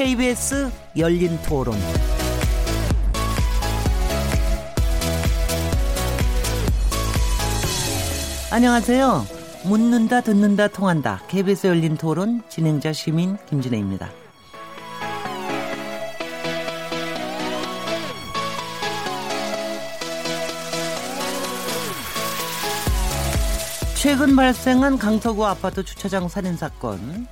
KBS 열린 토론. 안녕하세요. 묻는다, 듣는다, 통한다. KBS 열린 토론 진행자 시민 김진혜입니다. 최근 발생한 강서구 아파트 주차장 살인 사건.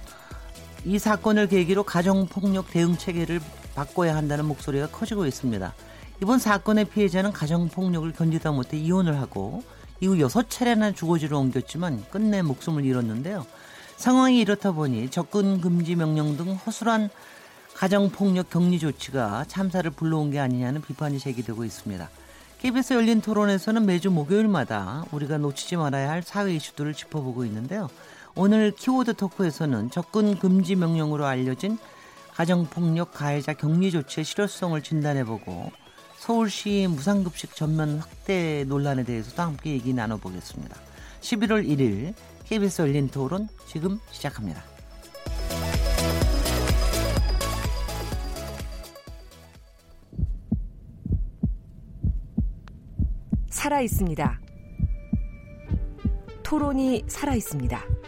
이 사건을 계기로 가정폭력 대응 체계를 바꿔야 한다는 목소리가 커지고 있습니다. 이번 사건의 피해자는 가정폭력을 견디다 못해 이혼을 하고 이후 여섯 차례나 주거지로 옮겼지만 끝내 목숨을 잃었는데요. 상황이 이렇다 보니 접근 금지 명령 등 허술한 가정폭력 격리 조치가 참사를 불러온 게 아니냐는 비판이 제기되고 있습니다. KBS 열린 토론에서는 매주 목요일마다 우리가 놓치지 말아야 할 사회 이슈들을 짚어보고 있는데요. 오늘 키워드 토크에서는 접근 금지 명령으로 알려진 가정폭력 가해자 격리 조치의 실효성을 진단해보고 서울시 무상급식 전면 확대 논란에 대해서도 함께 얘기 나눠보겠습니다. 11월 1일 KBS 열린 토론 지금 시작합니다. 살아 있습니다. 토론이 살아 있습니다.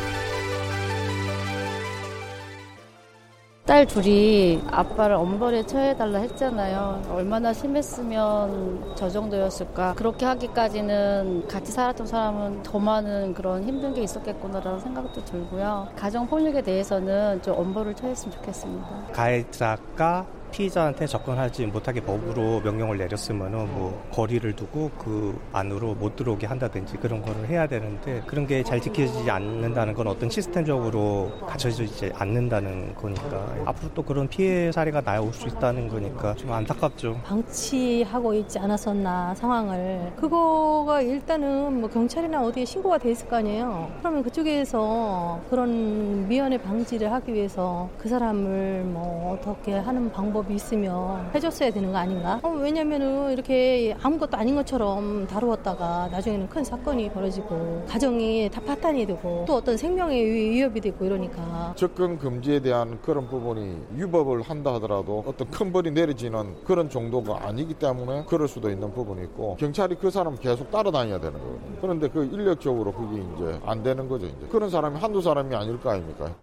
딸 둘이 아빠를 엄벌에 처해달라 했잖아요. 얼마나 심했으면 저 정도였을까. 그렇게 하기까지는 같이 살았던 사람은 더 많은 그런 힘든 게 있었겠구나라는 생각도 들고요. 가정 폭력에 대해서는 좀 엄벌을 처했으면 좋겠습니다. 가해자가 피의자한테 접근하지 못하게 법으로 명령을 내렸으면은 뭐 거리를 두고 그 안으로 못 들어오게 한다든지 그런 거를 해야 되는데 그런 게 잘 지켜지지 않는다는 건 어떤 시스템적으로 갖춰지지 않는다는 거니까 앞으로 또 그런 피해 사례가 나올 수 있다는 거니까 좀 안타깝죠. 방치하고 있지 않았었나 상황을 그거가 일단은 뭐 경찰이나 어디에 신고가 돼 있을 거 아니에요. 그러면 그쪽에서 그런 미연의 방지를 하기 위해서 그 사람을 뭐 어떻게 하는 방법 방법이 있으면 해줬어야 되는 거 아닌가? 어, 왜냐면은 이렇게 아무것도 아닌 것처럼 다루었다가 나중에는 큰 사건이 벌어지고 가정이 다 파탄이 되고 또 어떤 생명의 위협이 되고 이러니까 접근 금지에 대한 그런 부분이 유법을 한다 하더라도 어떤 큰 벌이 내려지는 그런 정도가 아니기 때문에 그럴 수도 있는 부분이 있고 경찰이 그 사람 계속 따라다녀야 되는 거거든요. 그런데 그 인력적으로 그게 이제 안 되는 거죠. 이제 그런 사람이 한두 사람이 아닐 거 아닙니까?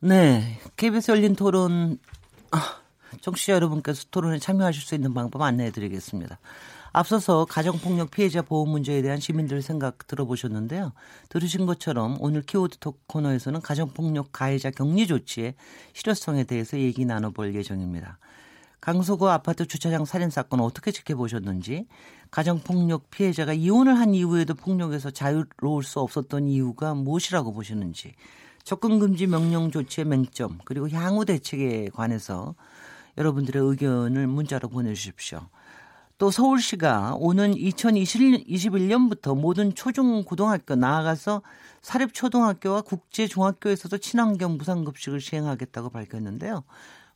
네. KBS 열린 토론 아, 청취자 여러분께서 토론에 참여하실 수 있는 방법 안내해 드리겠습니다. 앞서서 가정폭력 피해자 보호 문제에 대한 시민들 생각 들어보셨는데요. 들으신 것처럼 오늘 키워드 톡 코너에서는 가정폭력 가해자 격리 조치의 실효성에 대해서 얘기 나눠볼 예정입니다. 강서구 아파트 주차장 살인 사건 어떻게 지켜보셨는지, 가정폭력 피해자가 이혼을 한 이후에도 폭력에서 자유로울 수 없었던 이유가 무엇이라고 보시는지, 접근 금지 명령 조치의 맹점 그리고 향후 대책에 관해서 여러분들의 의견을 문자로 보내주십시오. 또 서울시가 오는 2021년부터 모든 초중 고등학교 나아가서 사립 초등학교와 국제 중학교에서도 친환경 무상급식을 시행하겠다고 밝혔는데요.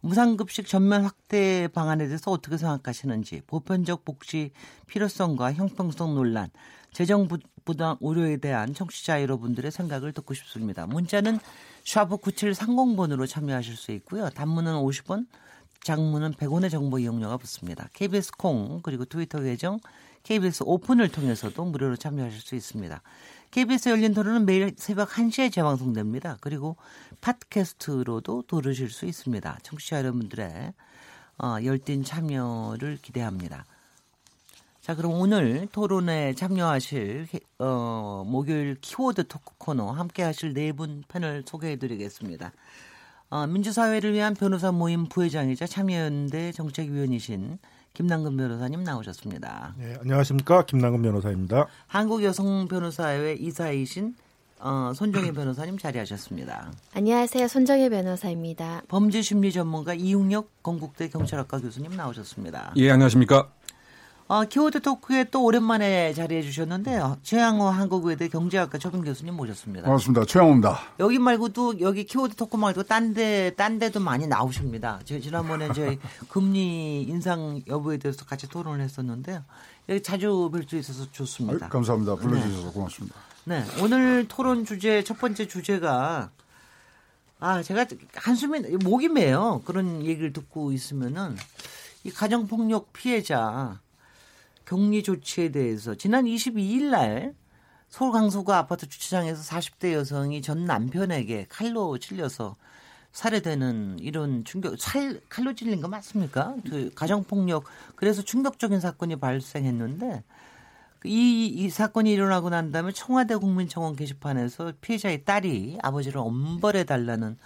무상급식 전면 확대 방안에 대해서 어떻게 생각하시는지 보편적 복지 필요성과 형평성 논란 재정 부담 우려에 대한 청취자 여러분들의 생각을 듣고 싶습니다. 문자는 샤브 9730번으로 참여하실 수 있고요. 단문은 50원, 장문은 100원의 정보 이용료가 붙습니다. KBS 콩 그리고 트위터 계정 KBS 오픈을 통해서도 무료로 참여하실 수 있습니다. KBS 열린 토론은 매일 새벽 1시에 재방송됩니다. 그리고 팟캐스트로도 들으실 수 있습니다. 청취자 여러분들의 어, 열띤 참여를 기대합니다. 자, 그럼 오늘 토론에 참여하실 어, 목요일 키워드 토크 코너 함께 하실 네 분 패널 소개해 드리겠습니다. 어, 민주사회를 위한 변호사 모임 부회장이자 참여연대 정책위원이신 김남근 변호사님 나오셨습니다. 네, 안녕하십니까. 김남근 변호사입니다. 한국여성변호사회 이사이신 어, 손정혜 변호사님 자리하셨습니다. 안녕하세요. 손정혜 변호사입니다. 범죄심리 전문가 이웅혁 건국대 경찰학과 교수님 나오셨습니다. 예, 안녕하십니까. 어, 키워드 토크에 또 오랜만에 자리해 주셨는데요. 최양호 한국외대 경제학과 초빙 교수님 모셨습니다. 반갑습니다. 최양호입니다. 여기 말고도 여기 키워드 토크 말고 딴 데, 딴 데도 많이 나오십니다. 저 지난번에 저희 금리 인상 여부에 대해서 같이 토론을 했었는데요. 여기 자주 뵐 수 있어서 좋습니다. 아유, 감사합니다. 불러주셔서 네. 고맙습니다. 네. 오늘 토론 주제, 첫 번째 주제가 아, 제가 한숨이, 목이 메요. 그런 얘기를 듣고 있으면은 이 가정폭력 피해자 격리 조치에 대해서 지난 22일 날 서울 강서구 아파트 주차장에서 40대 여성이 전 남편에게 칼로 찔려서 살해되는 이런 충격, 살, 칼로 찔린 거 맞습니까? 그 가정폭력, 그래서 충격적인 사건이 발생했는데 이, 이 사건이 일어나고 난 다음에 청와대 국민청원 게시판에서 피해자의 딸이 아버지를 엄벌해 달라는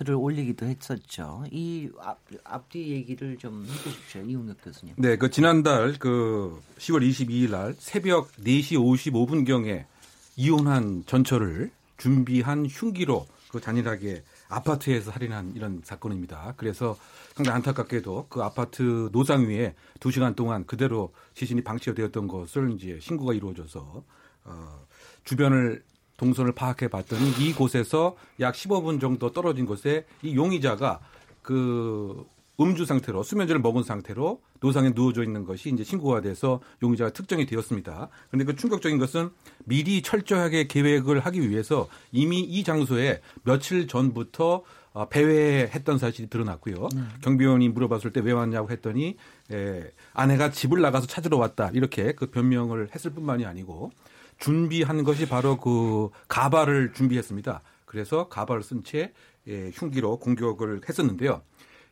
글을 올리기도 했었죠. 이 앞, 앞뒤 얘기를 좀 해주십시오. 이웅혁 교수님. 네, 그 지난달 그 10월 22일 날 새벽 4시 55분 경에 이혼한 전처를 준비한 흉기로 그 잔인하게 아파트에서 살인한 이런 사건입니다. 그래서 상당히 안타깝게도 그 아파트 노상 위에 2시간 동안 그대로 시신이 방치가 되었던 것을 이제 신고가 이루어져서 어, 주변을 동선을 파악해 봤더니 이곳에서 약 15분 정도 떨어진 곳에 이 용의자가 그 음주 상태로 수면제를 먹은 상태로 노상에 누워져 있는 것이 이제 신고가 돼서 용의자가 특정이 되었습니다. 그런데 그 충격적인 것은 미리 철저하게 계획을 하기 위해서 이미 이 장소에 며칠 전부터 어, 배회했던 사실이 드러났고요. 네. 경비원이 물어봤을 때 왜 왔냐고 했더니 에, 아내가 집을 나가서 찾으러 왔다 이렇게 그 변명을 했을 뿐만이 아니고 준비한 것이 바로 그 가발을 준비했습니다. 그래서 가발을 쓴채 예, 흉기로 공격을 했었는데요.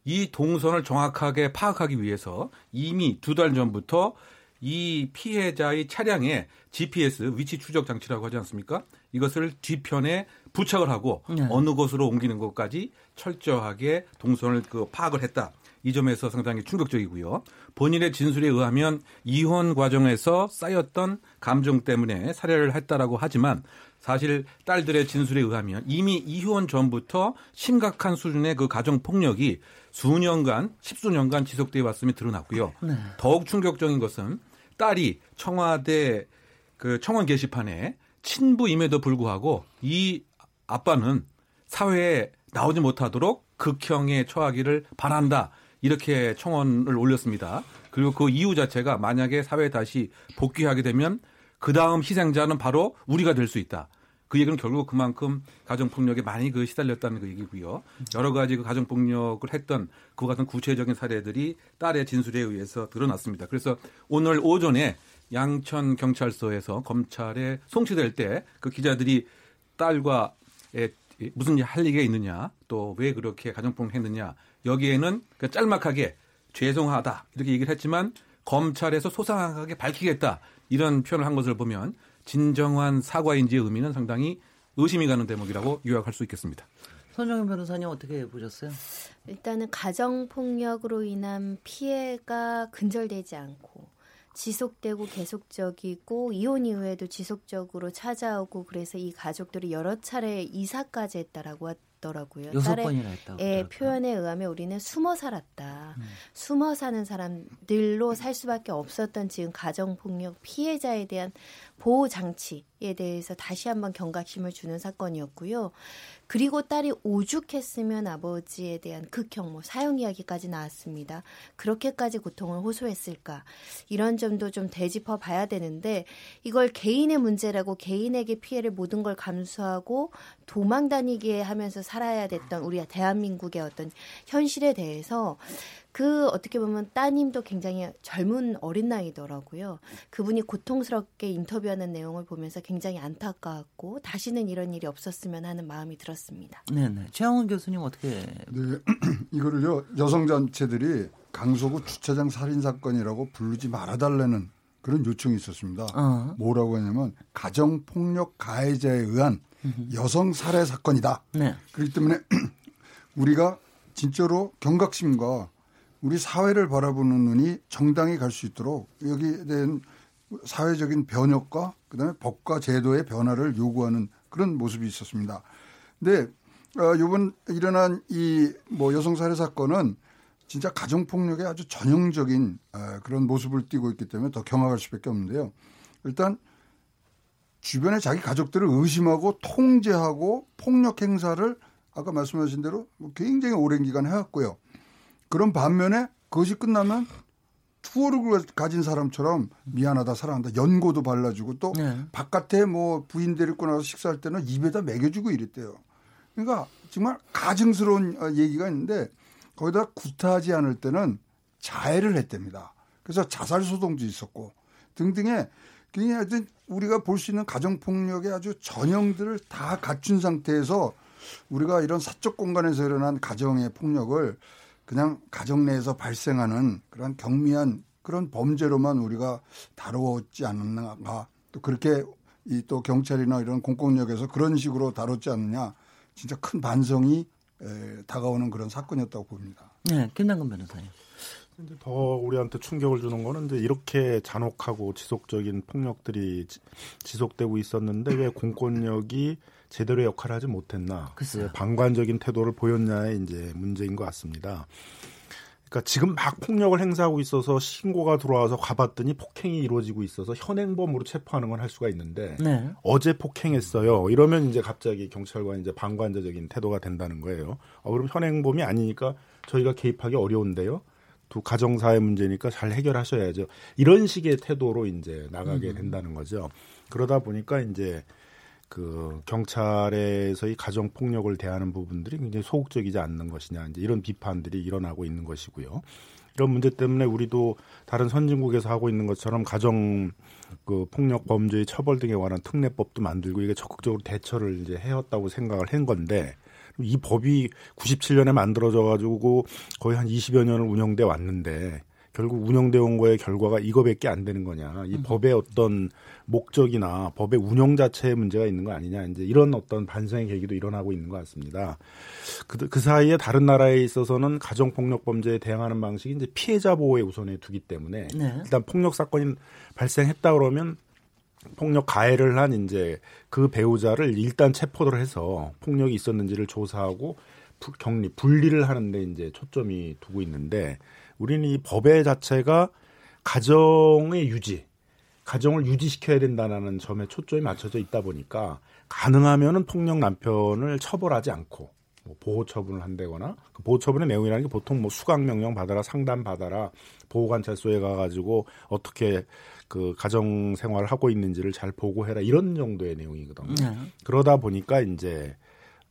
이 동선을 정확하게 파악하기 위해서 이미 두 달 전부터 이 피해자의 차량에 GPS 위치 추적 장치라고 하지 않습니까? 이것을 뒤편에 부착을 하고 네. 어느 곳으로 옮기는 것까지 철저하게 동선을 그 파악을 했다. 이 점에서 상당히 충격적이고요. 본인의 진술에 의하면 이혼 과정에서 쌓였던 감정 때문에 살해를 했다라고 하지만 사실 딸들의 진술에 의하면 이미 이혼 전부터 심각한 수준의 그 가정 폭력이 수년간, 십수년간 지속되어 왔음이 드러났고요. 네. 더욱 충격적인 것은 딸이 청와대 그 청원 게시판에 친부임에도 불구하고 이 아빠는 사회에 나오지 못하도록 극형에 처하기를 바란다. 이렇게 청원을 올렸습니다. 그리고 그 이유 자체가 만약에 사회에 다시 복귀하게 되면 그 다음 희생자는 바로 우리가 될 수 있다. 그 얘기는 결국 그만큼 가정폭력에 많이 그 시달렸다는 그 얘기고요. 여러 가지 그 가정폭력을 했던 그 같은 구체적인 사례들이 딸의 진술에 의해서 드러났습니다. 그래서 오늘 오전에 양천 경찰서에서 검찰에 송치될 때 그 기자들이 딸과 무슨 할 얘기가 있느냐 또 왜 그렇게 가정폭력 했느냐 여기에는 그 짤막하게 죄송하다 이렇게 얘기를 했지만 검찰에서 소상하게 밝히겠다 이런 표현을 한 것을 보면 진정한 사과인지의 의미는 상당히 의심이 가는 대목이라고 요약할 수 있겠습니다. 손정현 변호사님 어떻게 보셨어요? 일단은 가정 폭력으로 인한 피해가 근절되지 않고 지속되고 계속적이고 이혼 이후에도 지속적으로 찾아오고 그래서 이 가족들이 여러 차례 이사까지 했다라고 더라고요. 여섯 번이나 했다고. 예, 표현에 의하면 우리는 숨어 살았다. 음. 숨어 사는 사람들로 살 수밖에 없었던 지금 가정 폭력 피해자에 대한 보호 장치 에 대해서 다시 한번 경각심을 주는 사건이었고요. 그리고 딸이 오죽했으면 아버지에 대한 극형 뭐 사형 이야기까지 나왔습니다. 그렇게까지 고통을 호소했을까? 이런 점도 좀 되짚어 봐야 되는데 이걸 개인의 문제라고 개인에게 피해를 모든 걸 감수하고 도망 다니게 하면서 살아야 됐던 우리 대한민국의 어떤 현실에 대해서 그 어떻게 보면 따님도 굉장히 젊은 어린 나이더라고요. 그분이 고통스럽게 인터뷰하는 내용을 보면서 굉장히 안타까웠고 다시는 이런 일이 없었으면 하는 마음이 들었습니다. 네네. 최영훈 교수님 어떻게? 네, 이거를요 여성 단체들이 강서구 주차장 살인 사건이라고 부르지 말아달라는 그런 요청이 있었습니다. 어. 뭐라고 하냐면 가정 폭력 가해자에 의한 여성 살해 사건이다. 네. 그렇기 때문에 우리가 진짜로 경각심과 우리 사회를 바라보는 눈이 정당히 갈 수 있도록 여기에 대한 사회적인 변혁과 그다음에 법과 제도의 변화를 요구하는 그런 모습이 있었습니다. 근데 어, 이번 일어난 이 뭐 여성 살해 사건은 진짜 가정 폭력의 아주 전형적인 그런 모습을 띠고 있기 때문에 더 경악할 수밖에 없는데요. 일단 주변에 자기 가족들을 의심하고 통제하고 폭력 행사를 아까 말씀하신 대로 뭐 굉장히 오랜 기간 해왔고요. 그런 반면에 그것이 끝나면 투어를 가진 사람처럼 미안하다 사랑한다 연고도 발라주고 또 네. 바깥에 뭐 부인 데리고 나서 식사할 때는 입에다 먹여주고 이랬대요. 그러니까 정말 가증스러운 어, 얘기가 있는데 거기다 구타하지 않을 때는 자해를 했답니다. 그래서 자살 소동도 있었고 등등의 굉장히 하여튼 우리가 볼 수 있는 가정 폭력의 아주 전형들을 다 갖춘 상태에서 우리가 이런 사적 공간에서 일어난 가정의 폭력을 그냥 가정 내에서 발생하는 그런 경미한 그런 범죄로만 우리가 다루었지 않았는가 또 그렇게 이 또 경찰이나 이런 공권력에서 그런 식으로 다뤘지 않느냐 진짜 큰 반성이 에, 다가오는 그런 사건이었다고 봅니다. 네, 김남근 변호사님. 이제 더 우리한테 충격을 주는 거는 이제 이렇게 잔혹하고 지속적인 폭력들이 지 속되고 있었는데 왜 공권력이 제대로 역할을 하지 못했나. 글쎄요. 방관적인 태도를 보였냐의 이제 문제인 것 같습니다. 그러니까 지금 막 폭력을 행사하고 있어서 신고가 들어와서 가봤더니 폭행이 이루어지고 있어서 현행범으로 체포하는 건 할 수가 있는데 네. 어제 폭행했어요. 이러면 이제 갑자기 경찰관 이제 방관자적인 태도가 된다는 거예요. 어, 그럼 현행범이 아니니까 저희가 개입하기 어려운데요. 두 가정사회 문제니까 잘 해결하셔야죠. 이런 식의 태도로 이제 나가게 음. 된다는 거죠. 그러다 보니까 이제 그 경찰에서의 가정 폭력을 대하는 부분들이 굉장히 소극적이지 않는 것이냐 이제 이런 비판들이 일어나고 있는 것이고요. 이런 문제 때문에 우리도 다른 선진국에서 하고 있는 것처럼 가정 그 폭력 범죄의 처벌 등에 관한 특례법도 만들고 이게 적극적으로 대처를 이제 해왔다고 생각을 한 건데 이 법이 97년에 만들어져 가지고 거의 한 20여 년을 운영돼 왔는데 결국 운영돼 온 거의 결과가 이거밖에 안 되는 거냐. 이 음. 법의 어떤 목적이나 법의 운영 자체에 문제가 있는 거 아니냐. 이제 이런 어떤 반성의 계기도 일어나고 있는 것 같습니다. 그, 그 사이에 다른 나라에 있어서는 가정폭력 범죄에 대응하는 방식이 이제 피해자 보호에 우선에 두기 때문에 네. 일단 폭력 사건이 발생했다 그러면 폭력 가해를 한 이제 그 배우자를 일단 체포를 해서 폭력이 있었는지를 조사하고 격리 분리를 하는데 이제 초점이 두고 있는데 우리는 이 법의 자체가 가정의 유지, 가정을 유지시켜야 된다는 점에 초점이 맞춰져 있다 보니까 가능하면은 폭력 남편을 처벌하지 않고 뭐 보호 처분을 한다거나 그 보호 처분의 내용이라는 게 보통 뭐 수강 명령 받아라 상담 받아라 보호 관찰소에 가가지고 어떻게 그 가정 생활을 하고 있는지를 잘 보고 해라 이런 정도의 내용이거든요. 네. 그러다 보니까 이제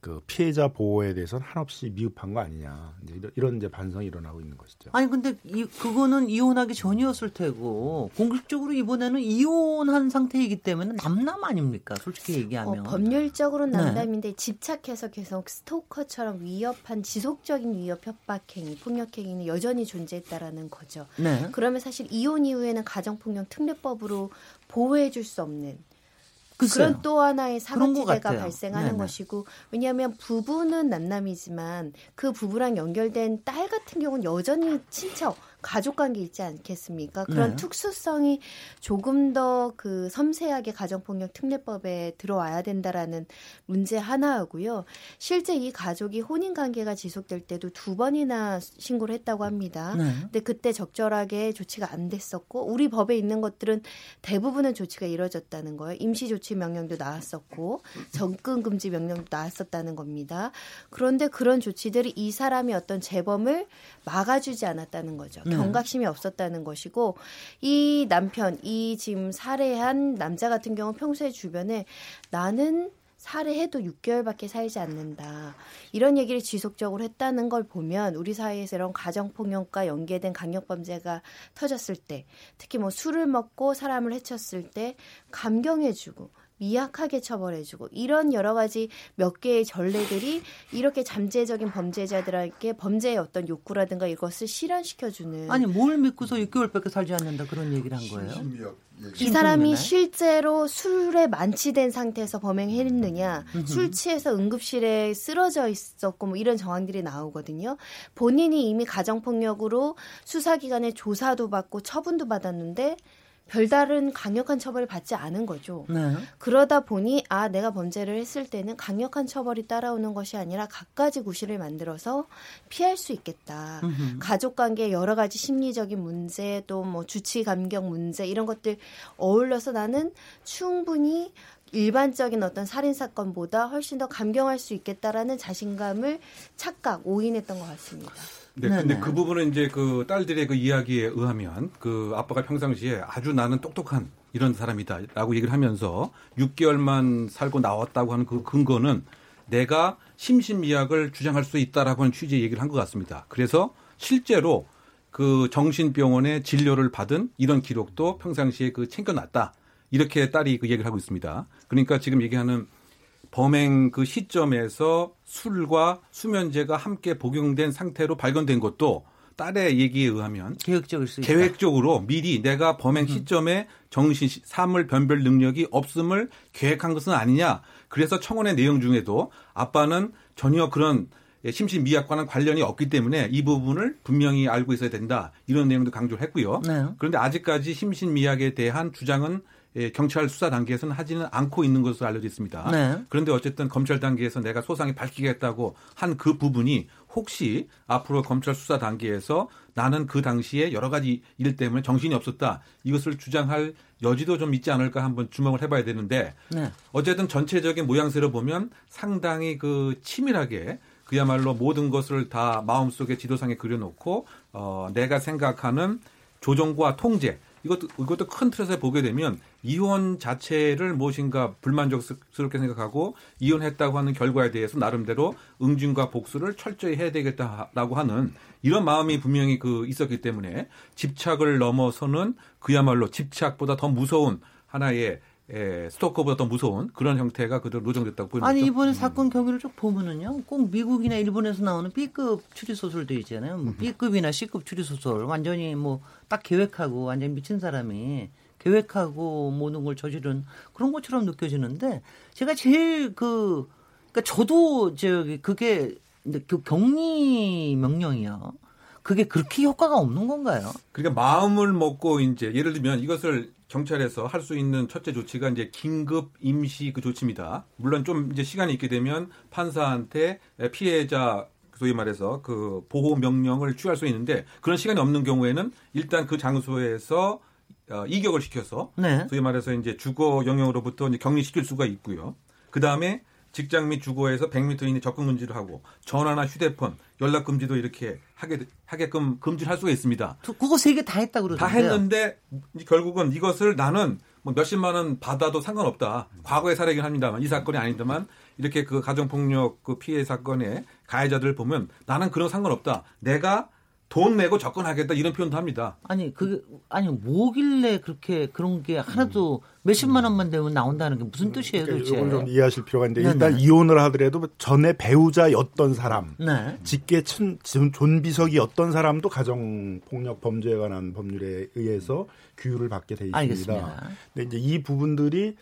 그 피해자 보호에 대해서는 한없이 미흡한 거 아니냐 이제 이런 이제 반성이 일어나고 있는 것이죠. 아니 근데 이 그거는 이혼하기 전이었을 테고 공식적으로 이번에는 이혼한 상태이기 때문에 남남 아닙니까? 솔직히 얘기하면 어, 법률적으로는 네. 남남인데 네. 집착해서 계속 스토커처럼 위협한 지속적인 위협 협박행위 폭력행위는 여전히 존재했다라는 거죠. 네. 그러면 사실 이혼 이후에는 가정폭력 특례법으로 보호해줄 수 없는 글쎄요. 그런 또 하나의 사각지대가 발생하는 네네. 것이고 왜냐하면 부부는 남남이지만 그 부부랑 연결된 딸 같은 경우는 여전히 친척 가족 관계 있지 않겠습니까? 그런 네. 특수성이 조금 더 그 섬세하게 가정폭력 특례법에 들어와야 된다라는 문제 하나하고요. 실제 이 가족이 혼인 관계가 지속될 때도 두 번이나 신고를 했다고 합니다. 네. 근데 그때 적절하게 조치가 안 됐었고 우리 법에 있는 것들은 대부분은 조치가 이뤄졌다는 거예요. 임시 조치 명령도 나왔었고 접근 금지 명령도 나왔었다는 겁니다. 그런데 그런 조치들이 이 사람이 어떤 재범을 막아주지 않았다는 거죠. 네. 경각심이 없었다는 것이고 이 남편, 이 지금 살해한 남자 같은 경우 평소에 주변에 나는 살해해도 6개월밖에 살지 않는다. 이런 얘기를 지속적으로 했다는 걸 보면 우리 사회에서 이런 가정폭력과 연계된 강력범죄가 터졌을 때 특히 뭐 술을 먹고 사람을 해쳤을 때 감경해주고 미약하게 처벌해주고 이런 여러 가지 몇 개의 전례들이 이렇게 잠재적인 범죄자들에게 범죄의 어떤 욕구라든가 이것을 실현시켜주는 아니 뭘 믿고서 6개월밖에 살지 않는다 그런 얘기를 한 거예요? 이 사람이 실제로 술에 만취된 상태에서 범행했느냐, 술 취해서 응급실에 쓰러져 있었고 뭐 이런 정황들이 나오거든요. 본인이 이미 가정폭력으로 수사기관에 조사도 받고 처분도 받았는데 별다른 강력한 처벌을 받지 않은 거죠. 네. 그러다 보니 아 내가 범죄를 했을 때는 강력한 처벌이 따라오는 것이 아니라 갖가지 구실을 만들어서 피할 수 있겠다. 음흠. 가족 관계 여러 가지 심리적인 문제 또 뭐 주치 감경 문제 이런 것들 어울려서 나는 충분히 일반적인 어떤 살인 사건보다 훨씬 더 감경할 수 있겠다라는 자신감을 착각 오인했던 것 같습니다. 네, 근데 네. 그 부분은 이제 그 딸들의 그 이야기에 의하면 그 아빠가 평상시에 아주 나는 똑똑한 이런 사람이다라고 얘기를 하면서 6개월만 살고 나왔다고 하는 그 근거는 내가 심신미약을 주장할 수 있다라고 하는 취지의 얘기를 한 것 같습니다. 그래서 실제로 그 정신병원에 진료를 받은 이런 기록도 평상시에 그 챙겨놨다. 이렇게 딸이 그 얘기를 하고 있습니다. 그러니까 지금 얘기하는 범행 그 시점에서 술과 수면제가 함께 복용된 상태로 발견된 것도 딸의 얘기에 의하면 계획적일 수 계획적으로 미리 내가 범행 음. 시점에 정신 사물 변별 능력이 없음을 계획한 것은 아니냐. 그래서 청원의 내용 중에도 아빠는 전혀 그런 심신미약과는 관련이 없기 때문에 이 부분을 분명히 알고 있어야 된다. 이런 내용도 강조를 했고요. 네. 그런데 아직까지 심신미약에 대한 주장은 예, 경찰 수사 단계에서는 하지는 않고 있는 것으로 알려져 있습니다. 네. 그런데 어쨌든 검찰 단계에서 내가 소상히 밝히겠다고 한 그 부분이 혹시 앞으로 검찰 수사 단계에서 나는 그 당시에 여러 가지 일 때문에 정신이 없었다 이것을 주장할 여지도 좀 있지 않을까 한번 주목을 해봐야 되는데 네. 어쨌든 전체적인 모양새를 보면 상당히 그 치밀하게 그야말로 모든 것을 다 마음속에 지도상에 그려놓고 어, 내가 생각하는 조정과 통제 이것도 이것도 큰 틀에서 보게 되면 이혼 자체를 무엇인가 불만족스럽게 생각하고 이혼했다고 하는 결과에 대해서 나름대로 응징과 복수를 철저히 해야 되겠다라고 하는 이런 마음이 분명히 그 있었기 때문에 집착을 넘어서는 그야말로 집착보다 더 무서운 하나의 예, 스토커보다 더 무서운 그런 형태가 그대로 노정됐다고 보입니다. 아니 이번에 음. 사건 경위를 쭉 보면은요, 꼭 미국이나 일본에서 나오는 B급 추리 소설도 있잖아요. 뭐 음. B급이나 C급 추리 소설 완전히 뭐 딱 계획하고 완전 미친 사람이 계획하고 모든 걸 저지른 그런 것처럼 느껴지는데 제가 제일 그 그러니까 저도 저기 그게 그 격리 명령이요. 그게 그렇게 효과가 없는 건가요? 그러니까 마음을 먹고 이제 예를 들면 이것을 경찰에서 할 수 있는 첫째 조치가 이제 긴급 임시 그 조치입니다. 물론 좀 이제 시간이 있게 되면 판사한테 피해자 소위 말해서 그 보호 명령을 취할 수 있는데 그런 시간이 없는 경우에는 일단 그 장소에서 어, 이격을 시켜서 네. 소위 말해서 이제 주거 영역으로부터 이제 격리시킬 수가 있고요. 그 다음에 직장 및 주거에서 100m 이내 접근 금지를 하고 전화나 휴대폰 연락 금지도 이렇게 하게 하게끔 금지를 할 수가 있습니다. 그거 세 개 다 했다 그러던데요. 다 했는데 결국은 이것을 나는 뭐 몇십만 원 받아도 상관없다. 과거의 사례긴 합니다만 이 사건이 아니지만 이렇게 그 가정폭력 그 피해 사건의 가해자들을 보면 나는 그런 상관없다. 내가 돈 내고 접근하겠다 이런 표현도 합니다. 아니 그 아니 뭐길래 그렇게 그런 게 하나도 음. 몇십만 원만 되면 나온다는 게 무슨 뜻이에요, 그러니까 도대체? 이건 좀 이해하실 필요가 있는데 일단 네네. 이혼을 하더라도 전에 배우자였던 사람, 네. 직계 친, 존비석이었던 사람도 가정 폭력 범죄에 관한 법률에 의해서 규율을 받게 돼 있습니다. 알겠습니다. 근데 이제 이 부분들이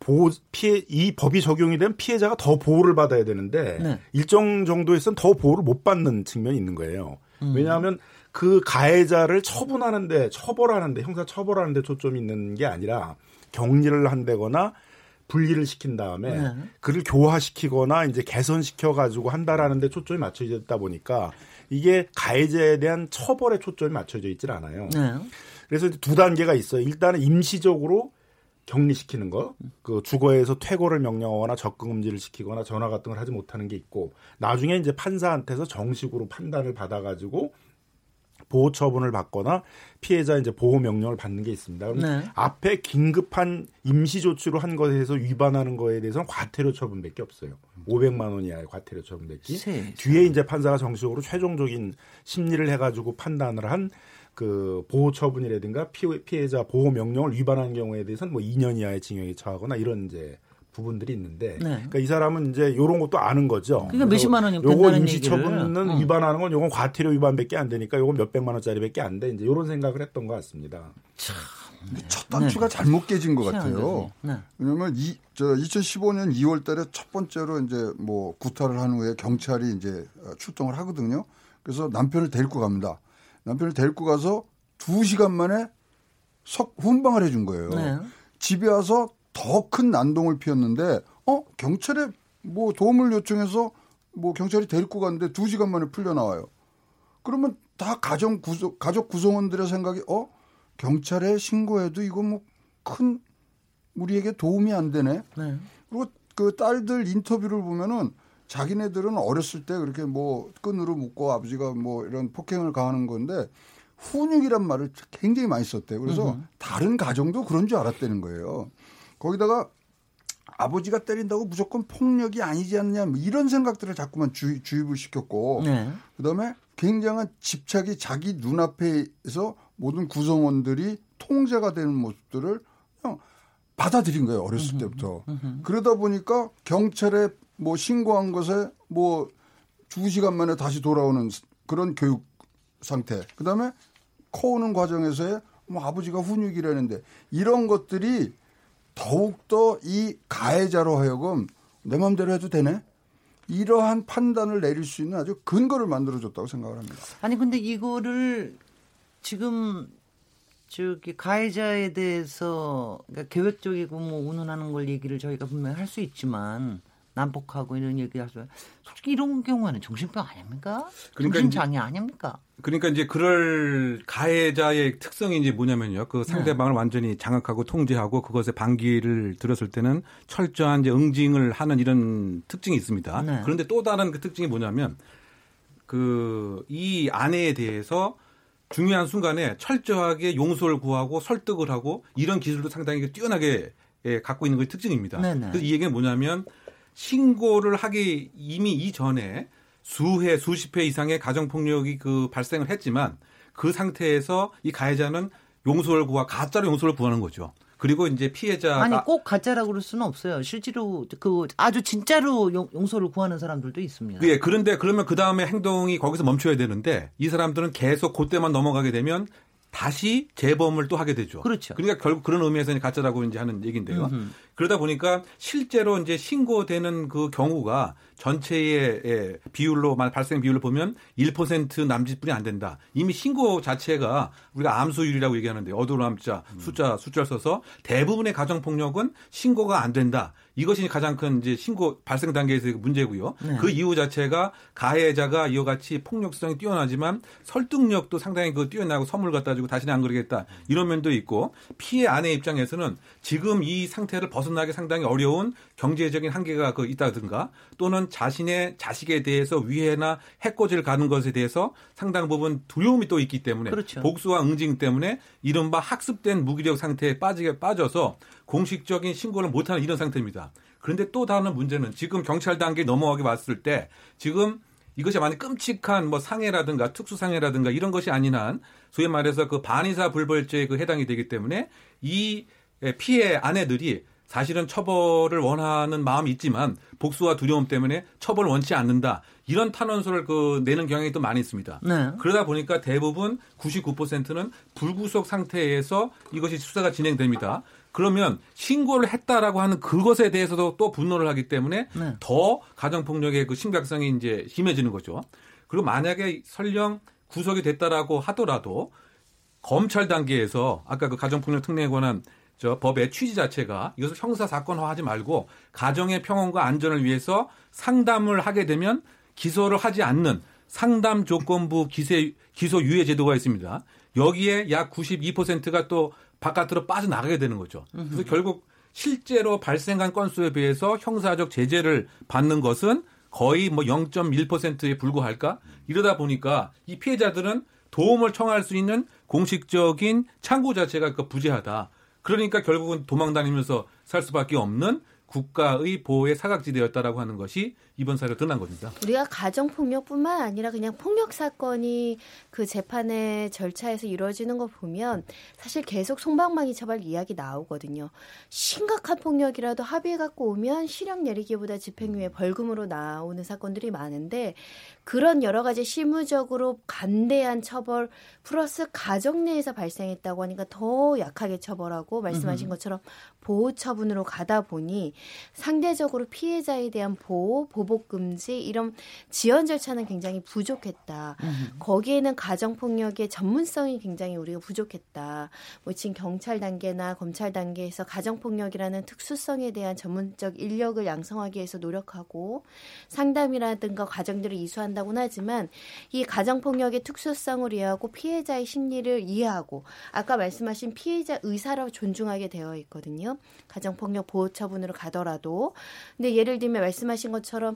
보호 피해 이 법이 적용이 되면 피해자가 더 보호를 받아야 되는데 네. 일정 정도에서는 더 보호를 못 받는 측면이 있는 거예요. 음. 왜냐하면 그 가해자를 처분하는데 처벌하는데 형사 처벌하는데 초점이 있는 게 아니라 격리를 한다거나 분리를 시킨 다음에 네. 그를 교화시키거나 이제 개선시켜 가지고 한다라는 데 초점이 맞춰져 있다 보니까 이게 가해자에 대한 처벌에 초점이 맞춰져 있질 않아요. 네. 그래서 두 단계가 있어요. 일단은 임시적으로 격리시키는 거, 그 주거에서 퇴거를 명령하거나 접근 금지를 시키거나 전화 같은 걸 하지 못하는 게 있고, 나중에 이제 판사한테서 정식으로 판단을 받아가지고 보호 처분을 받거나 피해자 이제 보호 명령을 받는 게 있습니다. 그럼 네. 앞에 긴급한 임시 조치로 한 것에 대해서 위반하는 거에 대해서는 과태료 처분밖에 없어요. 500만 원 이하의 과태료 처분밖에. 뒤에 이제 판사가 정식으로 최종적인 심리를 해가지고 판단을 한 그 보호 처분이라든가 피해 자 보호 명령을 위반한 경우에 대해서는 뭐 2년 이하의 징역에 처하거나 이런 이제 부분들이 있는데 네. 그러니까 이 사람은 이제 이런 것도 아는 거죠. 그러니까 몇십만 원이 요거 임시 처분은 어. 위반하는 건 요건 과태료 위반밖에 안 되니까 요건 몇백만 원짜리밖에 안 돼. 이제 이런 생각을 했던 것 같습니다. 참. 첫 단추가 네. 잘못 깨진 것 같아요. 네. 왜냐하면 이, 저 2015년 2월 달에 첫 번째로 이제 뭐 구타를 한 후에 경찰이 이제 출동을 하거든요. 그래서 남편을 데리고 갑니다. 남편을 데리고 가서 두 시간 만에 석 훈방을 해준 거예요. 네. 집에 와서 더 큰 난동을 피웠는데 어 경찰에 뭐 도움을 요청해서 뭐 경찰이 데리고 갔는데 두 시간 만에 풀려 나와요. 그러면 다 가정 구성 가족 구성원들의 생각이 어 경찰에 신고해도 이거 뭐 큰 우리에게 도움이 안 되네. 네. 그리고 그 딸들 인터뷰를 보면은 자기네들은 어렸을 때 그렇게 뭐 끈으로 묶고 아버지가 뭐 이런 폭행을 가하는 건데 훈육이란 말을 굉장히 많이 썼대요. 그래서 으흠. 다른 가정도 그런 줄 알았다는 거예요. 거기다가 아버지가 때린다고 무조건 폭력이 아니지 않냐 뭐 이런 생각들을 자꾸만 주입, 주입을 시켰고 네. 그다음에 굉장한 집착이 자기 눈앞에서 모든 구성원들이 통제가 되는 모습들을 그냥 받아들인 거예요 어렸을 때부터 으흠. 그러다 보니까 경찰에 뭐 신고한 것에 뭐두 시간 만에 다시 돌아오는 그런 교육 상태 그다음에 커오는 과정에서의 뭐 아버지가 훈육이라는데 이런 것들이 더욱더 이 가해자로 하여금 내 마음대로 해도 되네? 이러한 판단을 내릴 수 있는 아주 근거를 만들어줬다고 생각을 합니다. 아니, 근데 이거를 지금 저기 가해자에 대해서 그러니까 계획적이고 뭐 운운하는 걸 얘기를 저희가 분명히 할 수 있지만 난폭하고 이런 얘기 하죠. 솔직히 이런 경우에는 정신병 아닙니까? 그러니까 정신장애 아닙니까? 그러니까 이제 그럴 가해자의 특성이 이제 뭐냐면요. 그 상대방을 네. 완전히 장악하고 통제하고 그것에 반기를 들었을 때는 철저한 이제 응징을 하는 이런 특징이 있습니다. 네. 그런데 또 다른 그 특징이 뭐냐면 그 이 아내에 대해서 중요한 순간에 철저하게 용서를 구하고 설득을 하고 이런 기술도 상당히 뛰어나게 예, 갖고 있는 것이 특징입니다. 네네. 네. 그래서 이 얘기는 뭐냐면 신고를 하기 이미 이전에 수회 수십 회 이상의 가정 폭력이 그 발생을 했지만 그 상태에서 이 가해자는 용서를 구하 가짜로 용서를 구하는 거죠. 그리고 이제 피해자가 아니 꼭 가짜라고 그럴 수는 없어요. 실제로 그 아주 진짜로 용 서를 구하는 사람들도 있습니다. 예, 그런데 그러면 그 다음에 행동이 거기서 멈춰야 되는데 이 사람들은 계속 그때만 넘어가게 되면 다시 재범을 또 하게 되죠. 그렇죠. 그러니까 결국 그런 의미에서 가짜라고 이제 하는 얘기인데요. 음흠. 그러다 보니까 실제로 이제 신고되는 그 경우가 전체의 예, 비율로 발생 비율로 보면 1% 남짓뿐이 안 된다. 이미 신고 자체가 우리가 암수율이라고 얘기하는데 어두운 암자 숫자 숫자를 써서 대부분의 가정 폭력은 신고가 안 된다. 이것이 가장 큰 이제 신고 발생 단계에서의 문제고요. 네. 그 이유 자체가 가해자가 이와 같이 폭력성이 뛰어나지만 설득력도 상당히 그 뛰어나고 선물 갖다 주고 다시는 안 그러겠다 이런 면도 있고 피해 아내 입장에서는 지금 이 상태를 벗어 나기 상당히 어려운 경제적인 한계가 그 있다든가 또는 자신의 자식에 대해서 위해나 해코지를 가는 것에 대해서 상당 부분 두려움이 또 있기 때문에 그렇죠. 복수와 응징 때문에 이른바 학습된 무기력 상태에 빠지게 빠져서 공식적인 신고를 못하는 이런 상태입니다. 그런데 또 다른 문제는 지금 경찰 단계 넘어가게 봤을 때 지금 이것이 만약 끔찍한 뭐 상해라든가 특수상해라든가 이런 것이 아닌 한 소위 말해서 그 반의사 불벌죄에 그 해당이 되기 때문에 이 피해 아내들이 사실은 처벌을 원하는 마음이 있지만 복수와 두려움 때문에 처벌을 원치 않는다. 이런 탄원서를 그 내는 경향이 또 많이 있습니다. 네. 그러다 보니까 대부분 99%는 불구속 상태에서 이것이 수사가 진행됩니다. 그러면 신고를 했다라고 하는 그것에 대해서도 또 분노를 하기 때문에 네. 더 가정폭력의 그 심각성이 이제 심해지는 거죠. 그리고 만약에 설령 구속이 됐다라고 하더라도 검찰 단계에서 아까 그 가정폭력 특례에 관한 저 법의 취지 자체가 이것을 형사 사건화하지 말고 가정의 평온과 안전을 위해서 상담을 하게 되면 기소를 하지 않는 상담 조건부 기세, 기소 유예 제도가 있습니다. 여기에 약 92%가 또 바깥으로 빠져나가게 되는 거죠. 그래서 결국 실제로 발생한 건수에 비해서 형사적 제재를 받는 것은 거의 뭐 0.1%에 불과할까? 이러다 보니까 이 피해자들은 도움을 청할 수 있는 공식적인 창구 자체가 그 부재하다. 그러니까 결국은 도망 다니면서 살 수밖에 없는 국가의 보호의 사각지대였다라고 하는 것이 이번 사례로 드러난 겁니다. 우리가 가정 폭력뿐만 아니라 그냥 폭력 사건이 그 재판의 절차에서 이루어지는 거 보면 사실 계속 송방망이 처벌 이야기 나오거든요. 심각한 폭력이라도 합의해 갖고 오면 실형 내리기보다 집행유예 벌금으로 나오는 사건들이 많은데 그런 여러 가지 실무적으로 간대한 처벌 플러스 가정 내에서 발생했다고 하니까 더 약하게 처벌하고 말씀하신 것처럼 보호 처분으로 가다 보니 상대적으로 피해자에 대한 보호, 보복 금지 이런 지연 절차는 굉장히 부족했다. 음. 거기에는 가정 폭력의 전문성이 굉장히 우리가 부족했다. 뭐 지금 경찰 단계나 검찰 단계에서 가정 폭력이라는 특수성에 대한 전문적 인력을 양성하기 위해서 노력하고 상담이라든가 과정들을 이수한다고는 하지만 이 가정 폭력의 특수성을 이해하고 피해자의 심리를 이해하고 아까 말씀하신 피해자 의사로 존중하게 되어 있거든요. 가정 폭력 보호 처분으로 가더라도 근데 예를 들면 말씀하신 것처럼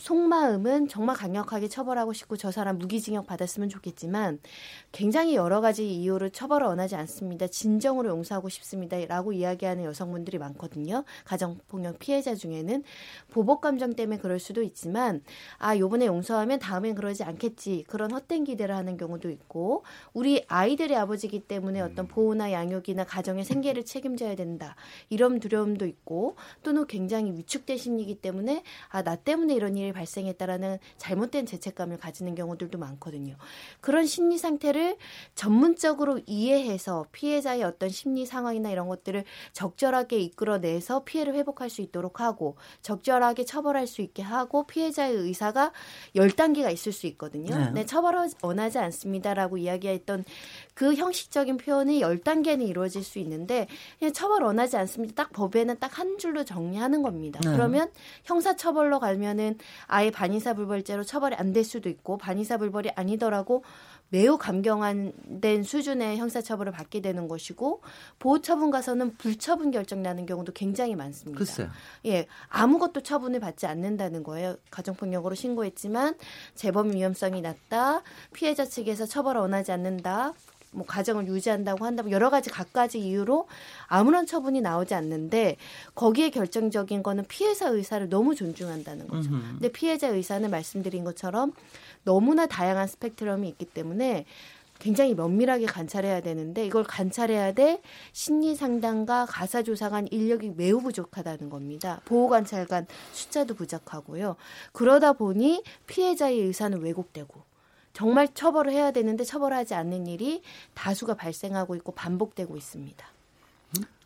속마음은 정말 강력하게 처벌하고 싶고 저 사람 무기징역 받았으면 좋겠지만 굉장히 여러 가지 이유로 처벌을 원하지 않습니다. 진정으로 용서하고 싶습니다라고 이야기하는 여성분들이 많거든요. 가정폭력 피해자 중에는 보복 감정 때문에 그럴 수도 있지만 아 요번에 용서하면 다음엔 그러지 않겠지 그런 헛된 기대를 하는 경우도 있고 우리 아이들의 아버지기 때문에 어떤 보호나 양육이나 가정의 생계를 책임져야 된다 이런 두려움도 있고 또는 굉장히 위축된 심리이기 때문에 아 나 때문에 이런 일이 발생했다라는 잘못된 죄책감을 가지는 경우들도 많거든요. 그런 심리 상태를 전문적으로 이해해서 피해자의 어떤 심리 상황이나 이런 것들을 적절하게 이끌어내서 피해를 회복할 수 있도록 하고 적절하게 처벌할 수 있게 하고 피해자의 의사가 열단계가 있을 수 있거든요. 네, 네 처벌을 원하지 않습니다라고 이야기했던 그 형식적인 표현이 열단계는 이루어질 수 있는데 그냥 처벌 원하지 않습니다. 딱 법에는 딱 한 줄로 정리하는 겁니다. 네. 그러면 형사처벌로 가면은 아예 반의사불벌죄로 처벌이 안 될 수도 있고 반의사불벌이 아니더라고 매우 감경된 수준의 형사처벌을 받게 되는 것이고 보호처분 가서는 불처분 결정 나는 경우도 굉장히 많습니다. 글쎄요. 예, 아무것도 처분을 받지 않는다는 거예요. 가정폭력으로 신고했지만 재범 위험성이 낮다, 피해자 측에서 처벌을 원하지 않는다, 뭐 가정을 유지한다고 한다면 여러 가지 갖가지 이유로 아무런 처분이 나오지 않는데 거기에 결정적인 거는 피해자 의사를 너무 존중한다는 거죠. 음흠. 근데 피해자 의사는 말씀드린 것처럼 너무나 다양한 스펙트럼이 있기 때문에 굉장히 면밀하게 관찰해야 되는데 이걸 관찰해야 돼 심리 상담과 가사 조사관 인력이 매우 부족하다는 겁니다. 보호 관찰관 숫자도 부족하고요. 그러다 보니 피해자의 의사는 왜곡되고 정말 처벌을 해야 되는데 처벌하지 않는 일이 다수가 발생하고 있고 반복되고 있습니다.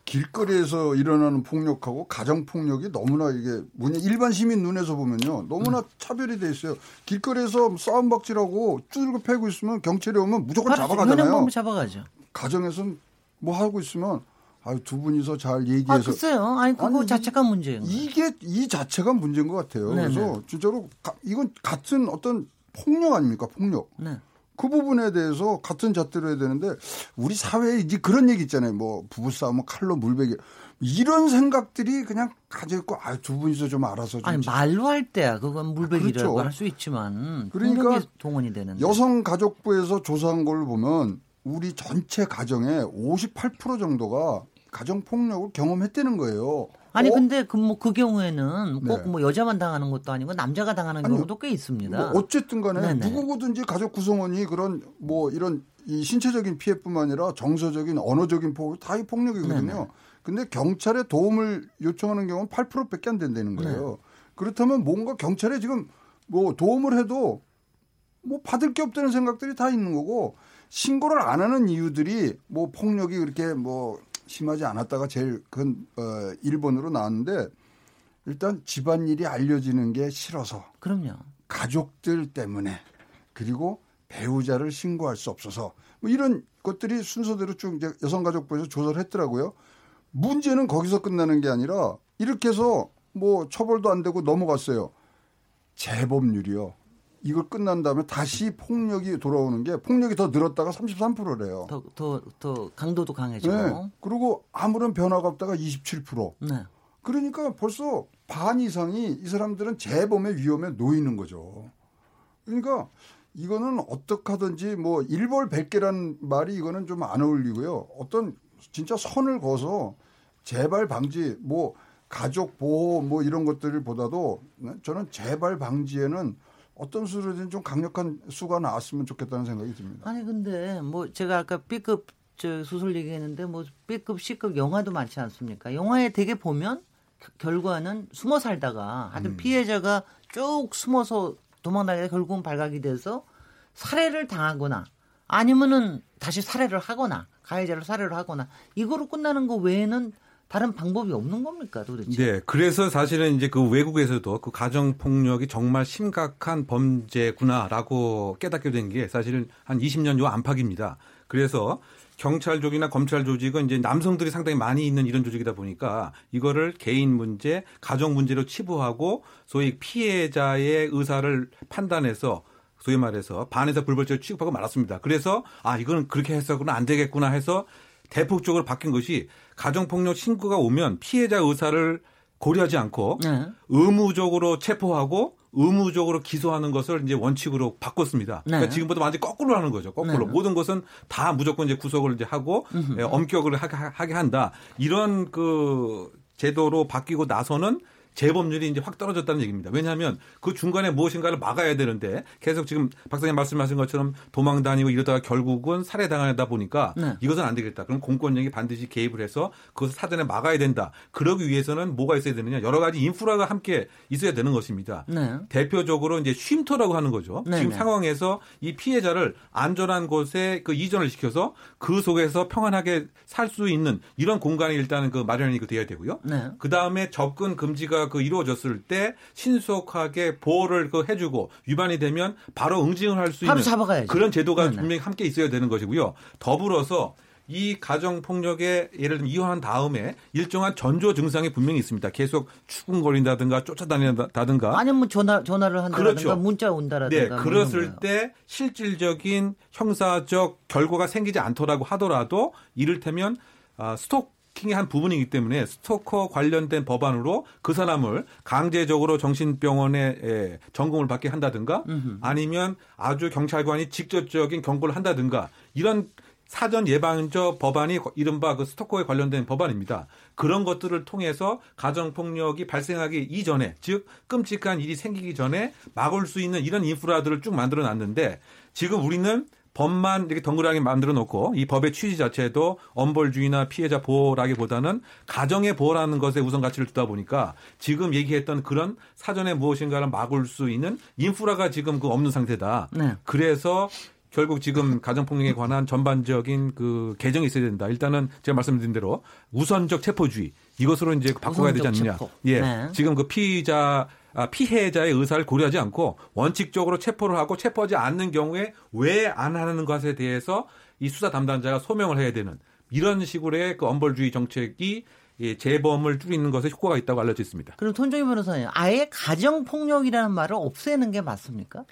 길거리에서 일어나는 폭력하고 가정 폭력이 너무나 이게 뭐냐 일반 시민 눈에서 보면요 너무나 음. 차별이 돼 있어요. 길거리에서 싸움 박질하고 쭈들고 패고 있으면 경찰이 오면 무조건 잡아가잖아요. 잡아가죠. 가정에서는 뭐 하고 있으면 아유 두 분이서 잘 얘기해서. 아, 글쎄요. 아니 그거 아니, 자체가 문제예요. 이게 이 자체가 문제인 것 같아요. 네네. 그래서 진짜로 가, 이건 같은 어떤 폭력 아닙니까? 폭력. 네. 그 부분에 대해서 같은 잣대로 해야 되는데 우리 사회에 이제 그런 얘기 있잖아요. 뭐 부부싸움은 칼로 물베기 이런 생각들이 그냥 가져 있고 아 두 분이서 좀 알아서 좀 아니 말로 할 때야 그건 물베기라고 그렇죠. 할수 있지만 그러니까 동원이 되는 여성가족부에서 조사한 걸 보면 우리 전체 가정의 58% 정도가 가정 폭력을 경험했다는 거예요. 아니 어? 근데 그 뭐그 그 경우에는 꼭뭐 네. 뭐 여자만 당하는 것도 아니고 남자가 당하는 아니, 경우도 꽤 있습니다. 뭐 어쨌든 간에 네네. 누구든지 가족 구성원이 그런 뭐 이런 이 신체적인 피해뿐만 아니라 정서적인 언어적인 폭력 다이 폭력이거든요. 네네. 근데 경찰에 도움을 요청하는 경우는 8%밖에 안 된다는 거예요. 네. 그렇다면 뭔가 경찰에 지금 뭐 도움을 해도 뭐 받을 게 없다는 생각들이 다 있는 거고 신고를 안 하는 이유들이 뭐 폭력이 그렇게 뭐 심하지 않았다가 제일 큰 어, 1번으로 나왔는데 일단 집안일이 알려지는 게 싫어서. 그럼요. 가족들 때문에 그리고 배우자를 신고할 수 없어서 뭐 이런 것들이 순서대로 쭉 이제 여성가족부에서 조사를 했더라고요. 문제는 거기서 끝나는 게 아니라 이렇게 해서 뭐 처벌도 안 되고 넘어갔어요. 재범률이요. 이걸 끝난 다음에 다시 폭력이 돌아오는 게 폭력이 더 늘었다가 33%래요. 더, 더, 더 강도도 강해지고. 네. 그리고 아무런 변화가 없다가 27%. 네. 그러니까 벌써 반 이상이 이 사람들은 재범의 위험에 놓이는 거죠. 그러니까 이거는 어떻게 하든지 뭐 일벌 백개란 말이 이거는 좀 안 어울리고요. 어떤 진짜 선을 거서 재발 방지 뭐 가족 보호 뭐 이런 것들 보다도 저는 재발 방지에는 어떤 수로든 좀 강력한 수가 나왔으면 좋겠다는 생각이 듭니다. 아니 근데 뭐 제가 아까 B급 저 수술 얘기했는데 뭐 B급, C급 영화도 많지 않습니까? 영화에 되게 보면 결과는 숨어 살다가 하여튼 음. 피해자가 쭉 숨어서 도망다니다 결국은 발각이 돼서 살해를 당하거나 아니면은 다시 살해를 하거나 가해자를 살해를 하거나 이거로 끝나는 거 외에는 다른 방법이 없는 겁니까 도대체? 네, 그래서 사실은 이제 그 외국에서도 그 가정 폭력이 정말 심각한 범죄구나라고 깨닫게 된 게 사실은 한 20년 요 안팎입니다. 그래서 경찰족이나 검찰 조직은 이제 남성들이 상당히 많이 있는 이런 조직이다 보니까 이거를 개인 문제, 가정 문제로 치부하고 소위 피해자의 의사를 판단해서 소위 말해서 반에서 불벌죄로 취급하고 말았습니다. 그래서 아 이거는 그렇게 해서는 안 되겠구나 해서 대폭적으로 바뀐 것이 가정폭력 신고가 오면 피해자 의사를 고려하지 않고 네. 의무적으로 체포하고 의무적으로 기소하는 것을 이제 원칙으로 바꿨습니다. 네. 그러니까 지금보다 완전 히 거꾸로 하는 거죠. 거꾸로 네. 모든 것은 다 무조건 이제 구속을 이제 하고 예, 엄격을 하게 한다. 이런 그 제도로 바뀌고 나서는 재범률이 이제 확 떨어졌다는 얘기입니다. 왜냐하면 그 중간에 무엇인가를 막아야 되는데 계속 지금 박사님 말씀하신 것처럼 도망 다니고 이러다가 결국은 살해당하다 보니까 네. 이것은 안 되겠다. 그럼 공권력이 반드시 개입을 해서 그것을 사전에 막아야 된다. 그러기 위해서는 뭐가 있어야 되느냐? 여러 가지 인프라가 함께 있어야 되는 것입니다. 네. 대표적으로 이제 쉼터라고 하는 거죠. 네. 지금 네. 상황에서 이 피해자를 안전한 곳에 그 이전을 시켜서 그 속에서 평안하게 살 수 있는 이런 공간이 일단은 그 마련이 그 돼야 되고요. 네. 그 다음에 접근 금지가 그 이루어졌을 때 신속하게 보호를 그 해주고 위반이 되면 바로 응징을 할 수 있는 그런 제도가 네네. 분명히 함께 있어야 되는 것이고요. 더불어서 이 가정 폭력에 예를 들면 이혼한 다음에 일정한 전조 증상이 분명히 있습니다. 계속 추궁거린다든가 쫓아다닌다든가 아니면 뭐 전화 전화를 한다든가 그렇죠. 문자 온다라든가 네, 뭐 그랬을 때 실질적인 형사적 결과가 생기지 않더라고 하더라도 이를테면 아, 스톡 스토킹의 한 부분이기 때문에 스토커 관련된 법안으로 그 사람을 강제적으로 정신병원에 전공을 받게 한다든가 아니면 아주 경찰관이 직접적인 경고를 한다든가 이런 사전 예방적 법안이 이른바 그 스토커에 관련된 법안입니다. 그런 것들을 통해서 가정 폭력이 발생하기 이전에 즉 끔찍한 일이 생기기 전에 막을 수 있는 이런 인프라들을 쭉 만들어 놨는데 지금 우리는 법만 이렇게 덩그러니 만들어 놓고 이 법의 취지 자체도 엄벌주의나 피해자 보호라기보다는 가정의 보호라는 것에 우선 가치를 두다 보니까 지금 얘기했던 그런 사전에 무엇인가를 막을 수 있는 인프라가 지금 그 없는 상태다. 네. 그래서 결국 지금 가정폭력에 관한 전반적인 그 개정이 있어야 된다. 일단은 제가 말씀드린 대로 우선적 체포주의 이것으로 이제 바꿔야 되지 않느냐. 체포. 예. 네. 지금 그 피의자 아, 피해자의 의사를 고려하지 않고 원칙적으로 체포를 하고 체포하지 않는 경우에 왜 안 하는 것에 대해서 이 수사 담당자가 소명을 해야 되는 이런 식으로의 그 엄벌주의 정책이 예, 재범을 줄이는 것에 효과가 있다고 알려져 있습니다. 그럼 손정희 변호사님, 아예 가정 폭력이라는 말을 없애는 게 맞습니까?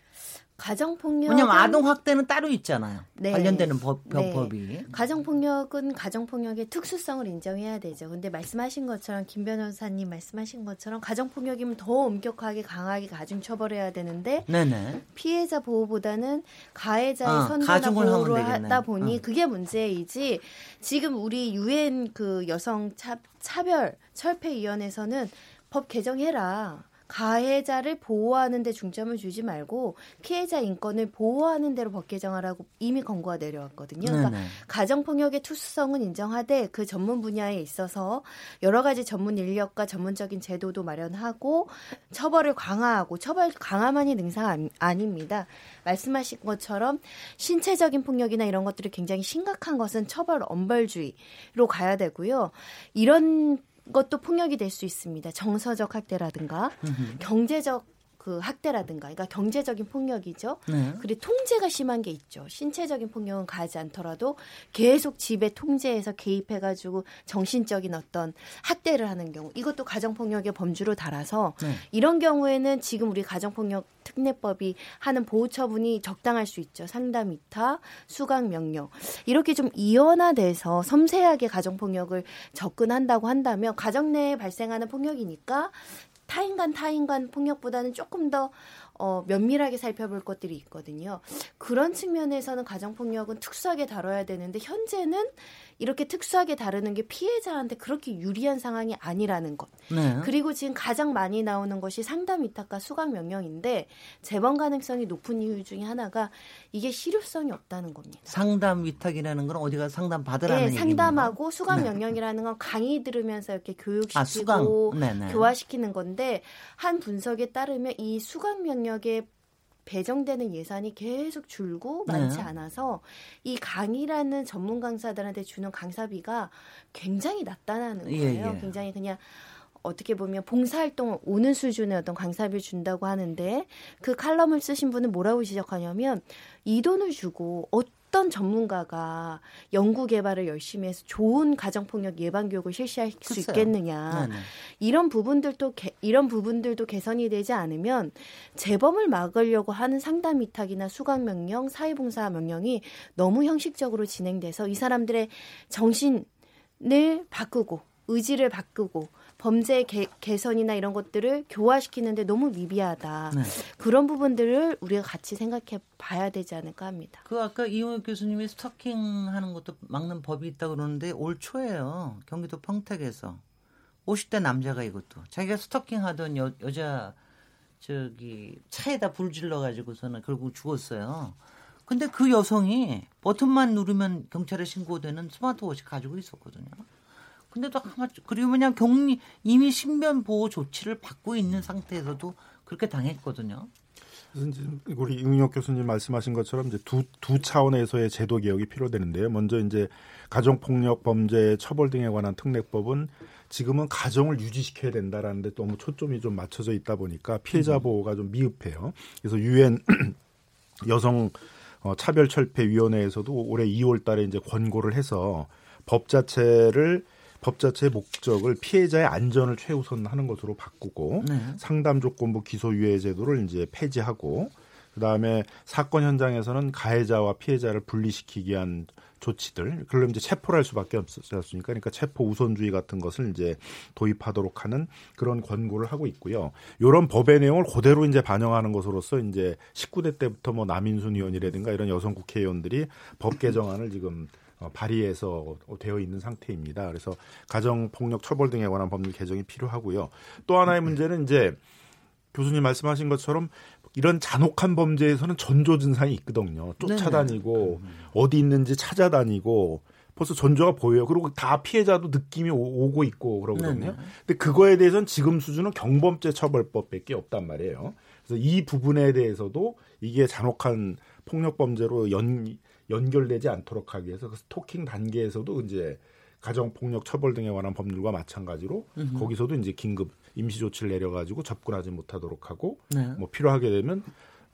가정폭력. 왜냐면 아동 학대는 따로 있잖아요. 네. 관련되는 법, 네. 법이. 가정폭력은 가정폭력의 특수성을 인정해야 되죠. 근데 말씀하신 것처럼 김 변호사님 말씀하신 것처럼 가정폭력이면 더 엄격하게 강하게 가중 처벌해야 되는데 네네. 피해자 보호보다는 가해자의 어, 선전나 보호를 하다 보니 어. 그게 문제이지 지금 우리 유엔 그 여성 차, 차별 철폐 위원회에서는 법 개정해라. 가해자를 보호하는 데 중점을 주지 말고 피해자 인권을 보호하는 대로 법 개정하라고 이미 권고가 내려왔거든요. 그러니까 가정폭력의 투수성은 인정하되 그 전문 분야에 있어서 여러 가지 전문 인력과 전문적인 제도도 마련하고 처벌을 강화하고 처벌 강화만이 능상 아닙니다. 말씀하신 것처럼 신체적인 폭력이나 이런 것들이 굉장히 심각한 것은 처벌 엄벌주의로 가야 되고요. 이런 것도 폭력이 될 수 있습니다. 정서적 학대라든가 경제적 그 학대라든가, 그러니까 경제적인 폭력이죠. 네. 그리고 통제가 심한 게 있죠. 신체적인 폭력은 가지 않더라도 계속 집에 통제해서 개입해 가지고 정신적인 어떤 학대를 하는 경우, 이것도 가정 폭력의 범주로 달아서 네. 이런 경우에는 지금 우리 가정 폭력 특례법이 하는 보호 처분이 적당할 수 있죠. 상담 이타, 수강 명령 이렇게 좀 이원화돼서 섬세하게 가정 폭력을 접근한다고 한다면 가정 내에 발생하는 폭력이니까 타인 간 타인 간 폭력보다는 조금 더 어, 면밀하게 살펴볼 것들이 있거든요. 그런 측면에서는 가정폭력은 특수하게 다뤄야 되는데 현재는 이렇게 특수하게 다루는 게 피해자한테 그렇게 유리한 상황이 아니라는 것. 네. 그리고 지금 가장 많이 나오는 것이 상담 위탁과 수강 명령인데 재범 가능성이 높은 이유 중에 하나가 이게 실효성이 없다는 겁니다. 상담 위탁이라는 건 어디가 상담 받으라는 네, 상담하고 수강 네. 명령이라는 건 강의 들으면서 이렇게 교육시키고 아, 교화시키는 건데 한 분석에 따르면 이 수강 명령의 배정되는 예산이 계속 줄고 많지 네. 않아서 이 강의라는 전문 강사들한테 주는 강사비가 굉장히 낮다는 예, 거예요. 예, 예. 굉장히 그냥 어떻게 보면 봉사활동 오는 수준의 어떤 강사비를 준다고 하는데 그 칼럼을 쓰신 분은 뭐라고 지적하냐면 이 돈을 주고 어떤 전문가가 연구 개발을 열심히 해서 좋은 가정폭력 예방 교육을 실시할 글쎄요. 수 있겠느냐 네네. 이런 부분들도 개, 이런 부분들도 개선이 되지 않으면 재범을 막으려고 하는 상담 위탁이나 수강 명령, 사회봉사 명령이 너무 형식적으로 진행돼서 이 사람들의 정신을 바꾸고 의지를 바꾸고 범죄 개, 개선이나 이런 것들을 교화시키는데 너무 미비하다. 네. 그런 부분들을 우리가 같이 생각해 봐야 되지 않을까 합니다. 그 아까 이용혁 교수님이 스토킹 하는 것도 막는 법이 있다 그러는데 올 초에요. 경기도 평택에서 50대 남자가 이것도 자기가 스토킹 하던 여, 여자 저기 차에다 불 질러 가지고서는 결국 죽었어요. 근데 그 여성이 버튼만 누르면 경찰에 신고되는 스마트워치 가지고 있었거든요. 근데도 아마 그리고 그냥 격리 이미 신변 보호 조치를 받고 있는 상태에서도 그렇게 당했거든요. 그래서 이제 우리 임윤혁 교수님 말씀하신 것처럼 이제 두, 두 차원에서의 제도 개혁이 필요되는데요. 먼저 이제 가정폭력 범죄 처벌 등에 관한 특례법은 지금은 가정을 유지시켜야 된다라는데 너무 초점이 좀 맞춰져 있다 보니까 피해자 음. 보호가 좀 미흡해요. 그래서 유엔 여성 어, 차별 철폐 위원회에서도 올해 2월 달에 이제 권고를 해서 법 자체를 법 자체의 목적을 피해자의 안전을 최우선하는 것으로 바꾸고 네. 상담 조건부 기소유예 제도를 이제 폐지하고 그다음에 사건 현장에서는 가해자와 피해자를 분리시키기 위한 조치들 그러면 이제 체포를 할 수밖에 없지 않습니까? 그러니까 체포 우선주의 같은 것을 이제 도입하도록 하는 그런 권고를 하고 있고요. 이런 법의 내용을 그대로 이제 반영하는 것으로서 이제 19대 때부터 뭐 남인순 의원이라든가 이런 여성 국회의원들이 법 개정안을 지금 어, 발의해서 되어 있는 상태입니다. 그래서 가정 폭력 처벌 등에 관한 법률 개정이 필요하고요. 또 하나의 문제는 이제 교수님 말씀하신 것처럼 이런 잔혹한 범죄에서는 전조 증상이 있거든요. 쫓아다니고 네네. 어디 있는지 찾아다니고 벌써 전조가 보여요. 그리고 다 피해자도 느낌이 오, 고 있고 그러거든요. 네네. 근데 그거에 대해서는 지금 수준은 경범죄 처벌법밖에 없단 말이에요. 그래서 이 부분에 대해서도 이게 잔혹한 폭력 범죄로 연 연결되지 않도록 하기 위해서 그 스토킹 단계에서도 이제 가정 폭력 처벌 등에 관한 법률과 마찬가지로 음흠. 거기서도 이제 긴급 임시 조치를 내려 가지고 접근하지 못하도록 하고 네. 뭐 필요하게 되면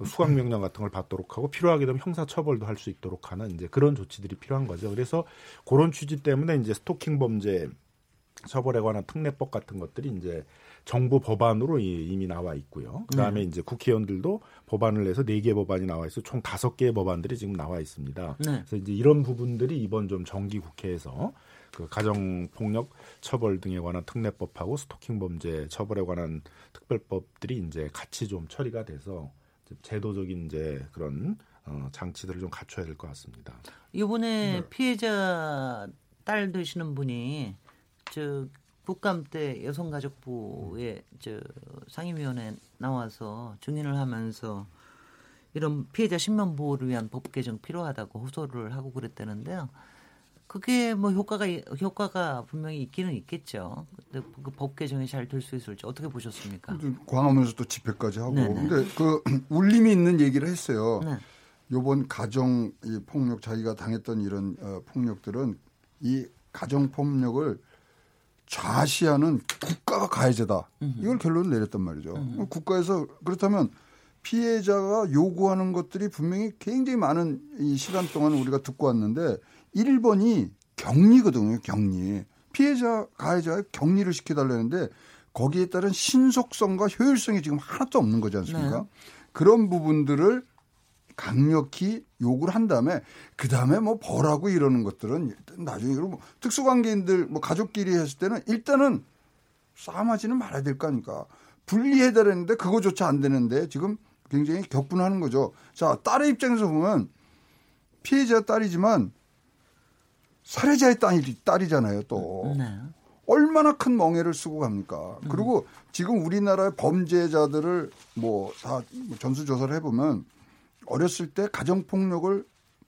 수강 명령 같은 걸 받도록 하고 필요하게 되면 형사 처벌도 할 수 있도록 하는 이제 그런 조치들이 필요한 거죠. 그래서 그런 취지 때문에 이제 스토킹 범죄 처벌에 관한 특례법 같은 것들이 이제 정부 법안으로 이미 나와 있고요. 그다음에 네. 이제 국회의원들도 법안을 내서 네 개 법안이 나와 있어 총 다섯 개의 법안들이 지금 나와 있습니다. 네. 그래서 이제 이런 부분들이 이번 좀 정기 국회에서 그 가정 폭력 처벌 등에 관한 특례법하고 스토킹 범죄 처벌에 관한 특별법들이 이제 같이 좀 처리가 돼서 제도적인 이제 그런 어, 장치들을 좀 갖춰야 될 것 같습니다. 이번에 네. 피해자 딸 되시는 분이 저 국감 때 여성가족부의 저 상임위원회 나와서 증인을 하면서 이런 피해자 신변 보호를 위한 법 개정 필요하다고 호소를 하고 그랬다는데요. 그게 뭐 효과가 효과가 분명히 있기는 있겠죠. 근데 그 법 개정이 잘 될 수 있을지 어떻게 보셨습니까? 광화문에서 또 집회까지 하고. 네네. 근데 그 울림이 있는 얘기를 했어요. 네. 요번 가정 이 폭력 자기가 당했던 이런 어, 폭력들은 이 가정 폭력을 좌시하는 국가가 가해자다. 이걸 결론을 내렸단 말이죠. 국가에서 그렇다면 피해자가 요구하는 것들이 분명히 굉장히 많은 이 시간 동안 우리가 듣고 왔는데 1번이 격리거든요. 격리. 피해자 가해자 격리를 시켜달라는데 거기에 따른 신속성과 효율성이 지금 하나도 없는 거지 않습니까? 네. 그런 부분들을 강력히 요구를 한 다음에 그 다음에 뭐 벌하고 이러는 것들은 나중에 그럼 뭐 특수관계인들 뭐 가족끼리 했을 때는 일단은 싸움하지는 말아야 될 거 아닙니까? 분리해달했는데 그거조차 안 되는데 지금 굉장히 격분하는 거죠. 자 딸의 입장에서 보면 피해자 딸이지만 살해자의 딸이, 딸이잖아요 또. 네. 얼마나 큰 멍해를 쓰고 갑니까? 음. 그리고 지금 우리나라의 범죄자들을 뭐 다 전수조사를 해보면 어렸을 때 가정폭력을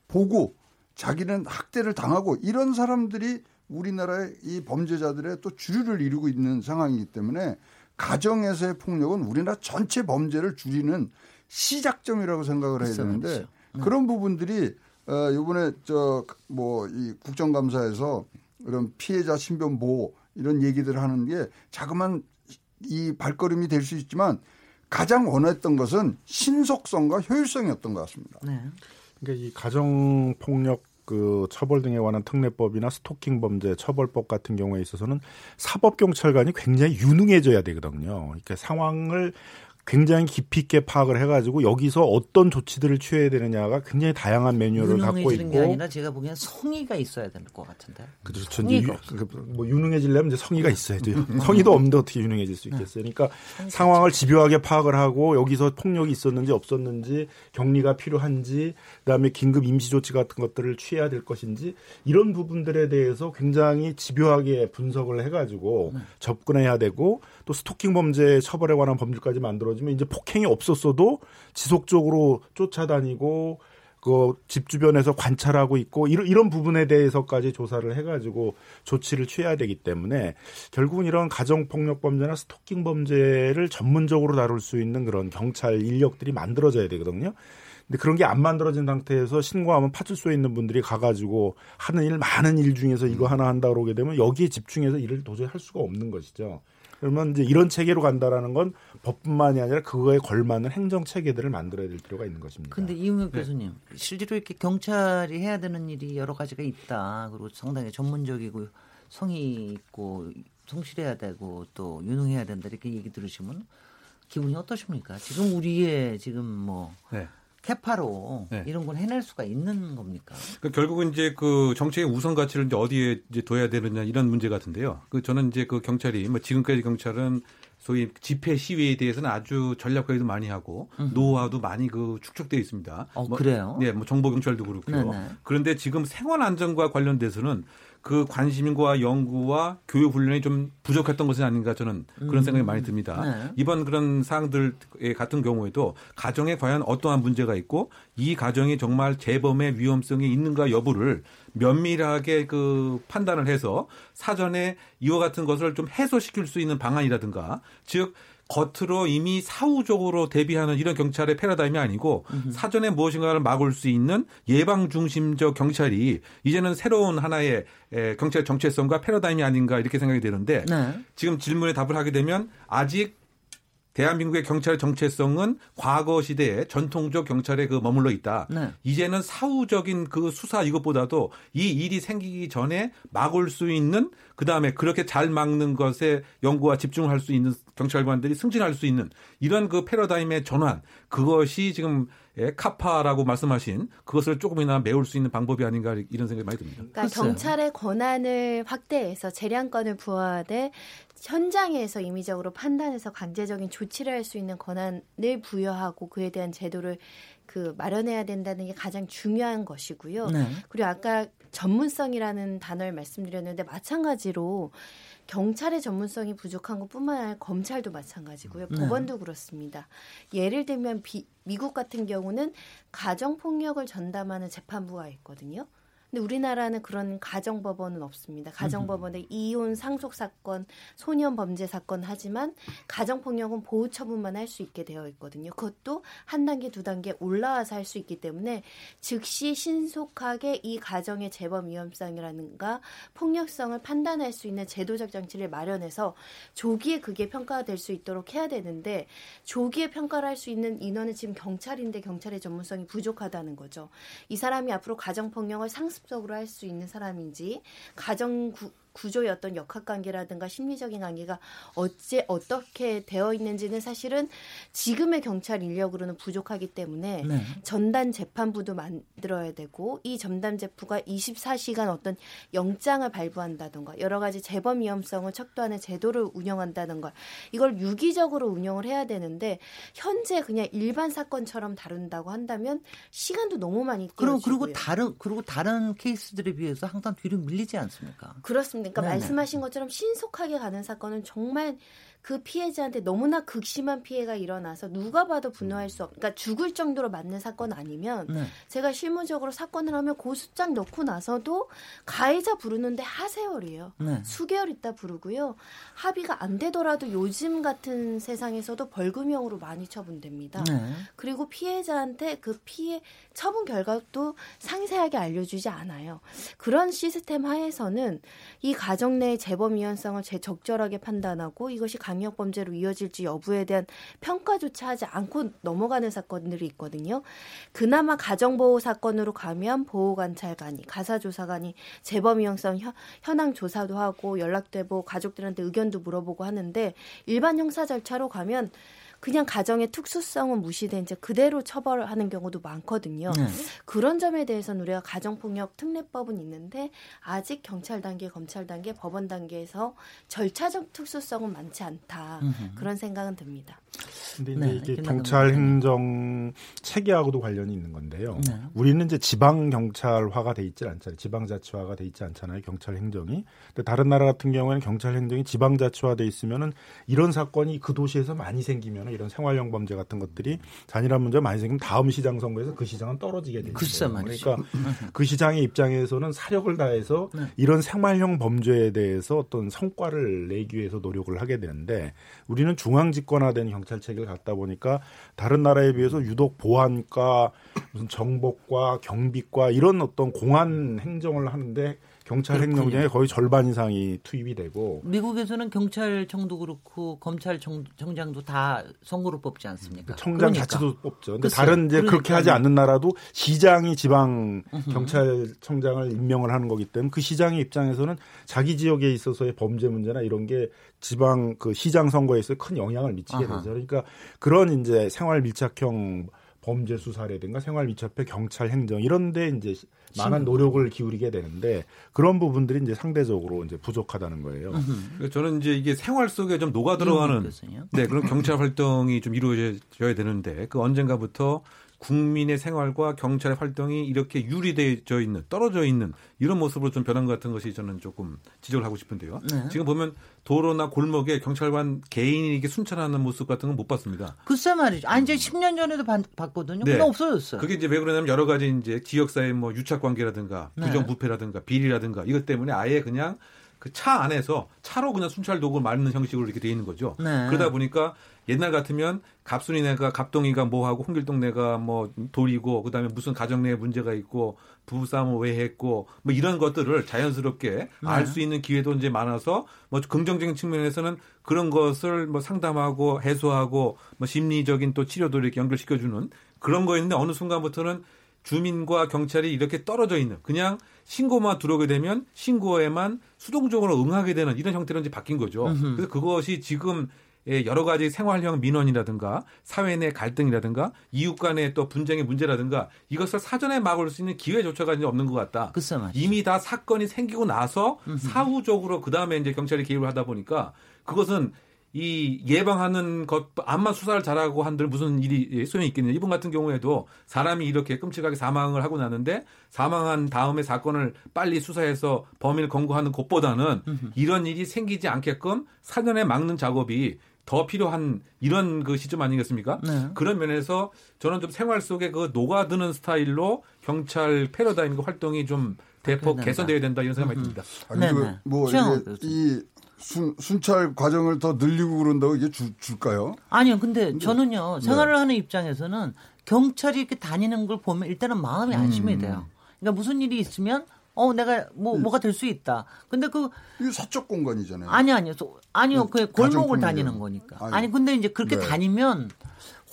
보고 자기는 학대를 당하고 이런 사람들이 우리나라의 이 범죄자들의 또 주류를 이루고 있는 상황이기 때문에 가정에서의 폭력은 우리나라 전체 범죄를 줄이는 시작점이라고 생각을 해야 되는데 네. 그런 부분들이 어, 이번에 저 뭐 이 국정감사에서 그런 피해자 신변 보호 이런 얘기들을 하는 게 자그만 이 발걸음이 될 수 있지만 가장 원했던 것은 신속성과 효율성이었던 것 같습니다. 네. 그러니까 이 가정 폭력 그 처벌 등에 관한 특례법이나 스토킹 범죄 처벌법 같은 경우에 있어서는 사법 경찰관이 굉장히 유능해져야 되거든요. 그러니까 상황을 굉장히 깊이 있게 파악을 해가지고 여기서 어떤 조치들을 취해야 되느냐가 굉장히 다양한 매뉴얼을 갖고 있고. 게 아니라 제가 보기엔 성의가 있어야 될 것 같은데. 그렇죠. 이제 그뭐 유능해지려면 이제 성의가 있어야죠. 성의도 없는데 어떻게 유능해질 수 있겠어요. 그러니까 상황을 집요하게 파악을 하고 여기서 폭력이 있었는지 없었는지 격리가 필요한지 그다음에 긴급 임시 조치 같은 것들을 취해야 될 것인지 이런 부분들에 대해서 굉장히 집요하게 분석을 해가지고 네. 접근해야 되고 또 스토킹 범죄 처벌에 관한 법률까지 만들어지 면 이제 폭행이 없었어도 지속적으로 쫓아다니고 그 집 주변에서 관찰하고 있고 이런 이런 부분에 대해서까지 조사를 해가지고 조치를 취해야 되기 때문에 결국은 이런 가정 폭력 범죄나 스토킹 범죄를 전문적으로 다룰 수 있는 그런 경찰 인력들이 만들어져야 되거든요. 근데 그런 게 안 만들어진 상태에서 신고하면 파출소에 있는 분들이 가가지고 하는 일 많은 일 중에서 이거 하나 한다 그러게 되면 여기에 집중해서 일을 도저히 할 수가 없는 것이죠. 그러면 이제 이런 체계로 간다라는 건 법뿐만이 아니라 그거에 걸맞는 행정 체계들을 만들어야 될 필요가 있는 것입니다. 근데 이웅혁 네. 교수님, 실제로 이렇게 경찰이 해야 되는 일이 여러 가지가 있다. 그리고 상당히 전문적이고 성의 있고 성실해야 되고 또 유능해야 된다 이렇게 얘기 들으시면 기분이 어떠십니까? 지금 우리의 지금 뭐 네. 캐파로 네. 이런 걸 해낼 수가 있는 겁니까? 그러니까 결국은 이제 그 정책의 우선 가치를 이제 어디에 이제 둬야 되느냐 이런 문제 같은데요. 그 저는 이제 그 경찰이 뭐 지금까지 경찰은 소위 집회 시위에 대해서는 아주 전략 회의도 많이 하고 음. 노하우도 많이 그 축적되어 있습니다. 어, 뭐, 그래요? 네, 뭐 정보 경찰도 그렇고요. 네네. 그런데 지금 생활 안전과 관련돼서는 그 관심과 연구와 교육 훈련이 좀 부족했던 것은 아닌가 저는 그런 음. 생각이 많이 듭니다. 네. 이번 그런 사항들 같은 경우에도 가정에 과연 어떠한 문제가 있고 이 가정이 정말 재범의 위험성이 있는가 여부를 면밀하게 그 판단을 해서 사전에 이와 같은 것을 좀 해소시킬 수 있는 방안이라든가 즉 겉으로 이미 사후적으로 대비하는 이런 경찰의 패러다임이 아니고 음흠. 사전에 무엇인가를 막을 수 있는 예방 중심적 경찰이 이제는 새로운 하나의 경찰 정체성과 패러다임이 아닌가 이렇게 생각이 되는데 네. 지금 질문에 답을 하게 되면 아직 대한민국의 경찰의 정체성은 과거 시대의 전통적 경찰에 그 머물러 있다. 네. 이제는 사후적인 그 수사 이것보다도 이 일이 생기기 전에 막을 수 있는 그 다음에 그렇게 잘 막는 것에 연구와 집중할 수 있는 경찰관들이 승진할 수 있는 이런 그 패러다임의 전환 그것이 지금 예, 카파라고 말씀하신 그것을 조금이나 메울 수 있는 방법이 아닌가 이런 생각이 많이 듭니다. 그러니까 경찰의 권한을 확대해서 재량권을 부여하되 현장에서 임의적으로 판단해서 강제적인 조치를 할 수 있는 권한을 부여하고 그에 대한 제도를 그 마련해야 된다는 게 가장 중요한 것이고요. 네. 그리고 아까 전문성이라는 단어를 말씀드렸는데 마찬가지로 경찰의 전문성이 부족한 것뿐만 아니라 검찰도 마찬가지고요. 네. 법원도 그렇습니다. 예를 들면 비, 미국 같은 경우는 가정 폭력을 전담하는 재판부가 있거든요. 근데 우리나라는 그런 가정법원은 없습니다. 가정법원에 이혼 상속 사건, 소년 범죄 사건 하지만 가정폭력은 보호 처분만 할 수 있게 되어 있거든요. 그것도 한 단계, 두 단계 올라와서 할 수 있기 때문에 즉시 신속하게 이 가정의 재범 위험성이라는가 폭력성을 판단할 수 있는 제도적 장치를 마련해서 조기에 그게 평가가 될수 있도록 해야 되는데 조기에 평가를 할 수 있는 인원은 지금 경찰인데 경찰의 전문성이 부족하다는 거죠. 이 사람이 앞으로 가정폭력을 상습 학습적으로 할 수 있는 사람인지 가정 구, 구조의 어떤 역학 관계라든가 심리적인 관계가 어째 어떻게 되어 있는지는 사실은 지금의 경찰 인력으로는 부족하기 때문에 네. 전담 재판부도 만들어야 되고 이 전담 재부가 24시간 어떤 영장을 발부한다던가 여러 가지 재범 위험성을 척도하는 제도를 운영한다던가 이걸 유기적으로 운영을 해야 되는데 현재 그냥 일반 사건처럼 다룬다고 한다면 시간도 너무 많이 그리고 그리고 다른 그리고 다른 케이스들에 비해서 항상 뒤로 밀리지 않습니까? 그렇습니다. 그러니까 네네. 말씀하신 것처럼 신속하게 가는 사건은 정말 그 피해자한테 너무나 극심한 피해가 일어나서 누가 봐도 분노할 수 없, 그러니까 죽을 정도로 맞는 사건 아니면 네. 제가 실무적으로 사건을 하면 고수장 넣고 나서도 가해자 부르는데 하세월이에요. 네. 수개월 있다 부르고요. 합의가 안 되더라도 요즘 같은 세상에서도 벌금형으로 많이 처분됩니다. 네. 그리고 피해자한테 그 피해 처분 결과도 상세하게 알려주지 않아요. 그런 시스템 하에서는 이 가정 내 재범 위헌성을 제 적절하게 판단하고 이것이 강력 범죄로 이어질지 여부에 대한 평가조차 하지 않고 넘어가는 사건들이 있거든요. 그나마 가정보호 사건으로 가면 보호관찰관이 가사조사관이 재범 위험성 현황 조사도 하고 연락되고 가족들한테 의견도 물어보고 하는데 일반 형사 절차로 가면 그냥 가정의 특수성은 무시된 채 그대로 처벌하는 경우도 많거든요. 네. 그런 점에 대해서는 우리가 가정폭력 특례법은 있는데 아직 경찰 단계, 검찰 단계, 법원 단계에서 절차적 특수성은 많지 않다. 음흠. 그런 생각은 듭니다. 근데 네, 이제 이게 경찰 행정 체계하고도 관련이 있는 건데요. 네. 우리는 이제 지방 경찰화가 돼 있지 않잖아요. 지방 자치화가 돼 있지 않잖아요. 경찰 행정이. 근데 다른 나라 같은 경우에는 경찰 행정이 지방 자치화돼 있으면은 이런 사건이 그 도시에서 많이 생기면 이런 생활형 범죄 같은 것들이 잔인한 문제가 많이 생기면 다음 시장 선거에서 그 시장은 떨어지게 되죠. 그러니까 그 시장의 입장에서는 사력을 다해서 네. 이런 생활형 범죄에 대해서 어떤 성과를 내기 위해서 노력을 하게 되는데 우리는 중앙 집권화된 경찰 체계를 갖다 보니까 다른 나라에 비해서 유독 보안과 무슨 정보과 경비과 이런 어떤 공안 행정을 하는데 경찰 행정장에 거의 절반 이상이 투입이 되고 미국에서는 경찰청도 그렇고 검찰청장도 다 선거로 뽑지 않습니까? 청장 그러니까. 자체도 뽑죠. 근데 다른 이제 그러니까. 그렇게 하지 않는 나라도 시장이 지방 경찰청장을 임명을 하는 거기 때문에 그 시장의 입장에서는 자기 지역에 있어서의 범죄 문제나 이런 게 지방 그 시장 선거에서 큰 영향을 미치게 되죠. 그러니까 그런 이제 생활 밀착형 범죄 수사라든가 생활 밀착형 경찰 행정 이런데 이제 많은 노력을 기울이게 되는데 그런 부분들이 이제 상대적으로 이제 부족하다는 거예요. 저는 이제 이게 생활 속에 좀 녹아 들어가는 네 그런 경찰 활동이 좀 이루어져야 되는데 그 언젠가부터 국민의 생활과 경찰의 활동이 이렇게 유리되어 있는 떨어져 있는 이런 모습으로 좀 변한 것 같은 것이 저는 조금 지적을 하고 싶은데요. 네. 지금 보면 도로나 골목에 경찰관 개인이 이렇게 순찰하는 모습 같은 건 못 봤습니다. 글쎄 말이죠. 아, 이제 10년 전에도 봤, 거든요 네. 근데 없어졌어요. 그게 이제 왜 그러냐면 여러 가지 이제 지역 사회 뭐 유착 관계라든가 네. 부정 부패라든가 비리라든가 이것 때문에 아예 그냥 그 차 안에서 차로 그냥 순찰 도구를 말는 형식으로 이렇게 돼 있는 거죠. 네. 그러다 보니까 옛날 같으면 갑순이네가 갑동이가 뭐하고 홍길동네가 뭐 돌이고 그다음에 무슨 가정 내에 문제가 있고 부부싸움을 왜 했고 뭐 이런 것들을 자연스럽게 네. 알수 있는 기회도 이제 많아서 뭐 긍정적인 측면에서는 그런 것을 뭐 상담하고 해소하고 뭐 심리적인 또 치료도 이렇게 연결시켜주는 그런 거였는데 어느 순간부터는 주민과 경찰이 이렇게 떨어져 있는 그냥 신고만 들어오게 되면 신고에만 수동적으로 응하게 되는 이런 형태로 이제 바뀐 거죠. 그래서 그것이 지금 예, 여러 가지 생활형 민원이라든가 사회 내 갈등이라든가 이웃 간의 또 분쟁의 문제라든가 이것을 사전에 막을 수 있는 기회 조차가 이제 없는 것 같다. 이미 다 사건이 생기고 나서 사후적으로 그 다음에 이제 경찰이 개입을 하다 보니까 그것은 이 예방하는 것 암만 수사를 잘하고 한들 무슨 일이 소용이 있겠냐. 이분 같은 경우에도 사람이 이렇게 끔찍하게 사망을 하고 나는데 사망한 다음에 사건을 빨리 수사해서 범인을 검거하는 것보다는 이런 일이 생기지 않게끔 사전에 막는 작업이 더 필요한 이런 그 시점 아니겠습니까? 네. 그런 면에서 저는 좀 생활 속에 그 녹아드는 스타일로 경찰 패러다임 그 활동이 좀 대폭 개선되어야 된다 이런 생각이 듭니다. 아니, 네, 그, 뭐 이 순, 순찰 과정을 더 늘리고 그런다고 이게 주, 줄까요? 아니요. 근데 저는요. 네. 생활을 네. 하는 입장에서는 경찰이 이렇게 다니는 걸 보면 일단은 마음이 안심이 음. 돼요. 그러니까 무슨 일이 있으면 어, 내가 뭐 음. 뭐가 될 수 있다. 근데 그 이게 사적 공간이잖아요. 아니 아니요. 아니요. 그 골목을 다니는 거니까. 아니, 아니 근데 이제 그렇게 네. 다니면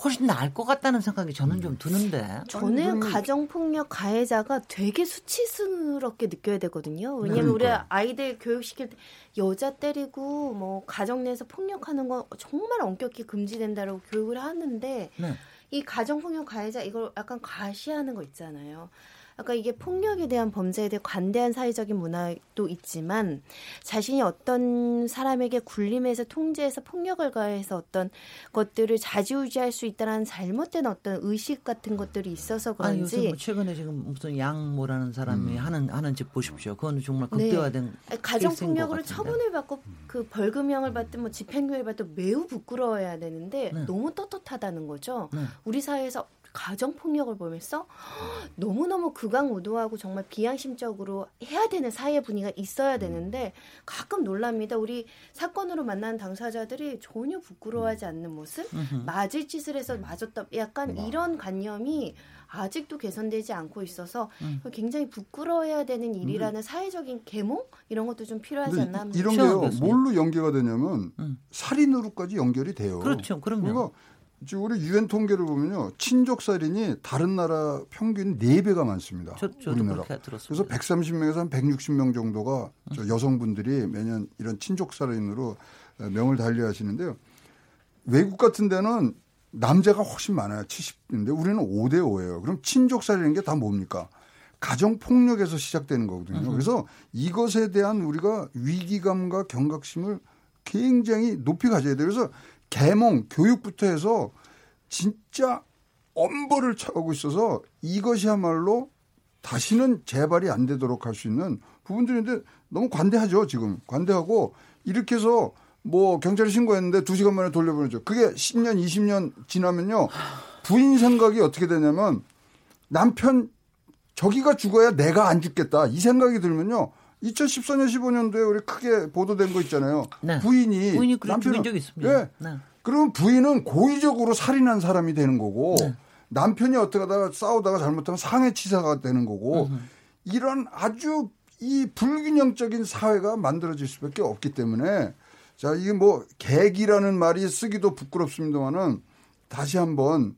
훨씬 나을 것 같다는 생각이 저는 좀 드는데. 저는 가정폭력 가해자가 되게 수치스럽게 느껴야 되거든요. 왜냐면 우리 아이들 교육시킬 때 여자 때리고 뭐 가정 내에서 폭력하는 거 정말 엄격히 금지된다라고 교육을 하는데 네. 이 가정폭력 가해자 이걸 약간 과시하는 거 있잖아요. 아까 이게 폭력에 대한 범죄에 대해 관대한 사회적인 문화도 있지만 자신이 어떤 사람에게 굴림해서 통제해서 폭력을 가해서 어떤 것들을 자지우지할 수 있다는 잘못된 어떤 의식 같은 것들이 있어서 그런지 아니, 뭐 최근에 지금 무슨 양모라는 사람이 음. 하는 하는 집 보십시오. 그건 정말 극대화된 네. 가정 폭력으로 처분을 받고 그 벌금형을 받든 뭐 집행유예를 받든 매우 부끄러워해야 되는데 네. 너무 떳떳하다는 거죠. 네. 우리 사회에서 가정 폭력을 보면서 너무너무 극악무도하고 정말 비양심적으로 해야 되는 사회 분위기가 있어야 음. 되는데 가끔 놀랍니다. 우리 사건으로 만난 당사자들이 전혀 부끄러워하지 음. 않는 모습, 맞을 짓을 해서 음. 맞았다. 약간 이런 관념이 아직도 개선되지 않고 있어서 굉장히 부끄러워해야 되는 일이라는 사회적인 계몽 이런 것도 좀 필요하지 않나. 이런 게요. 뭘로 연계가 되냐면 살인으로까지 연결이 돼요. 그렇죠. 그럼요. 그러니까 지금 우리 유엔 통계를 보면요. 친족 살인이 다른 나라 평균 4배가 많습니다. 저, 우리나라. 그래서 130명에서 한 160명 정도가 음. 여성분들이 매년 이런 친족 살인으로 명을 달리하시는데요. 외국 같은 데는 남자가 훨씬 많아요. 70인데 우리는 5대 5예요. 그럼 친족 살인인 게 다 뭡니까? 가정 폭력에서 시작되는 거거든요. 음. 그래서 이것에 대한 우리가 위기감과 경각심을 굉장히 높이 가져야 돼요. 그래서 계몽 교육부터 해서 진짜 엄벌을 차고 있어서 이것이야말로 다시는 재발이 안 되도록 할 수 있는 부분들인데 너무 관대하죠 지금. 관대하고 이렇게 해서 뭐 경찰에 신고했는데 두 시간 만에 돌려보내죠. 그게 10년 20년 지나면요. 부인 생각이 어떻게 되냐면 남편 저기가 죽어야 내가 안 죽겠다. 이 생각이 들면요 2014년 15년도에 우리 크게 보도된 거 있잖아요. 네. 부인이 부인이 남편 적이 있습니다. 네. 네. 그러면 부인은 고의적으로 살인한 사람이 되는 거고 네. 남편이 어떻게 하다가 싸우다가 잘못하면 상해치사가 되는 거고 으흠. 이런 아주 이 불균형적인 사회가 만들어질 수밖에 없기 때문에 자 이게 뭐 계기라는 말이 쓰기도 부끄럽습니다만은 다시 한번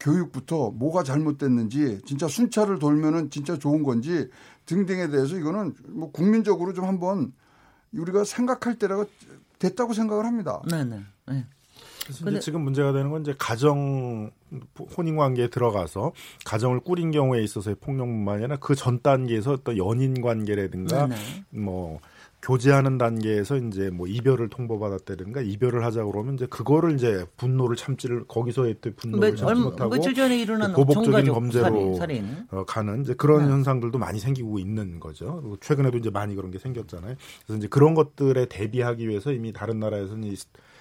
교육부터 뭐가 잘못됐는지 진짜 순찰을 돌면은 진짜 좋은 건지 등등에 대해서 이거는 뭐 국민적으로 좀 한번 우리가 생각할 때라고 됐다고 생각을 합니다. 네네. 네. 그래서 이제 지금 문제가 되는 건 이제 가정 혼인 관계에 들어가서 가정을 꾸린 경우에 있어서의 폭력뿐만 아니라 그 전 단계에서 어떤 연인 관계라든가 네네. 뭐 교제하는 단계에서 이제 뭐 이별을 통보받았다든가 이별을 하자 그러면 이제 그거를 이제 분노를 참지를 거기서의 또 분노를 몇, 참지 못하고 며칠 전에 일어난 보복적인 범죄로 살인, 살인. 어, 가는 이제 그런 네. 현상들도 많이 생기고 있는 거죠. 최근에도 이제 많이 그런 게 생겼잖아요. 그래서 이제 그런 것들에 대비하기 위해서 이미 다른 나라에서는 이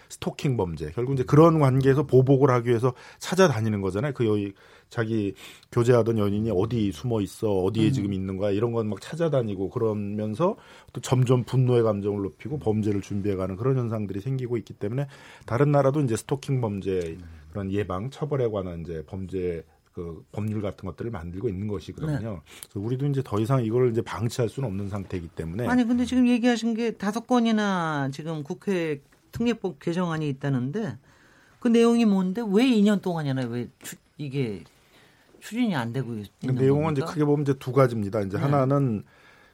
스토킹 범죄 결국 이제 그런 관계에서 보복을 하기 위해서 찾아다니는 거잖아요. 그 여기 자기 교제하던 연인이 어디 숨어 있어 어디에 음. 지금 있는 거야 이런 건 막 찾아다니고 그러면서 또 점점 분노의 감정을 높이고 범죄를 준비해가는 그런 현상들이 생기고 있기 때문에 다른 나라도 이제 스토킹 범죄 그런 예방 처벌에 관한 이제 범죄 그 법률 같은 것들을 만들고 있는 것이거든요. 네. 그래서 우리도 이제 더 이상 이걸 이제 방치할 수는 없는 상태이기 때문에 아니 근데 지금 얘기하신 게 다섯 건이나 지금 국회 특례법 개정안이 있다는데 그 내용이 뭔데 왜 2년 동안이나 왜 추, 이게 추진이 안 되고 있는 그 내용은 겁니까? 이제 크게 보면 이제 두 가지입니다. 이제 네. 하나는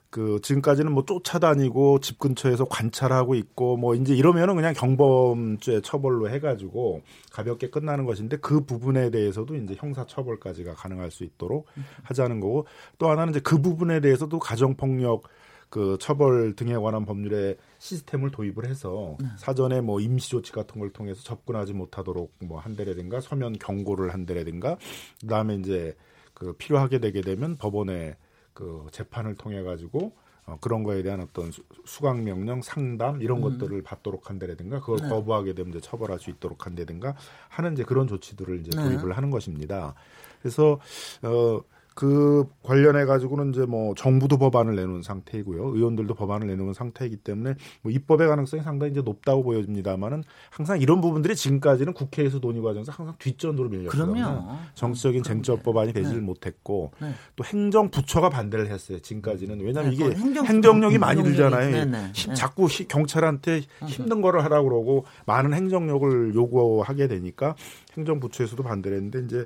그 지금까지는 뭐 쫓아다니고 집 근처에서 관찰하고 있고 뭐 이제 이러면은 그냥 경범죄 처벌로 해가지고 가볍게 끝나는 것인데 그 부분에 대해서도 이제 형사 처벌까지가 가능할 수 있도록 음. 하자는 거고 또 하나는 이제 그 부분에 대해서도 가정 폭력 그 처벌 등에 관한 법률에 시스템을 도입을 해서 네. 사전에 뭐 임시 조치 같은 걸 통해서 접근하지 못하도록 뭐 한대라든가 서면 경고를 한대라든가 그다음에 이제 그 필요하게 되게 되면 법원에 그 재판을 통해 가지고 어, 그런 거에 대한 어떤 수강 명령 상담 이런 음. 것들을 받도록 한다든가 그걸 네. 거부하게 되면 이제 처벌할 수 있도록 한다든가 하는 이제 그런 조치들을 이제 네. 도입을 하는 것입니다. 그래서 어 그 관련해 가지고는 이제 뭐 정부도 법안을 내놓은 상태이고요. 의원들도 법안을 내놓은 상태이기 때문에 뭐 입법의 가능성이 상당히 이제 높다고 보여집니다만은 항상 이런 부분들이 지금까지는 국회에서 논의 과정에서 항상 뒷전으로 밀렸거든요. 정치적인 쟁점 법안이 되지를 네. 못했고 네. 또 행정 부처가 반대를 했어요. 지금까지는 왜냐하면 네, 이게 행정, 력이 많이 들잖아요. 네, 네, 네. 자꾸 히, 경찰한테 힘든 거를 하라고 그러고 많은 행정력을 요구하게 되니까 행정부처에서도 반대를 했는데 이제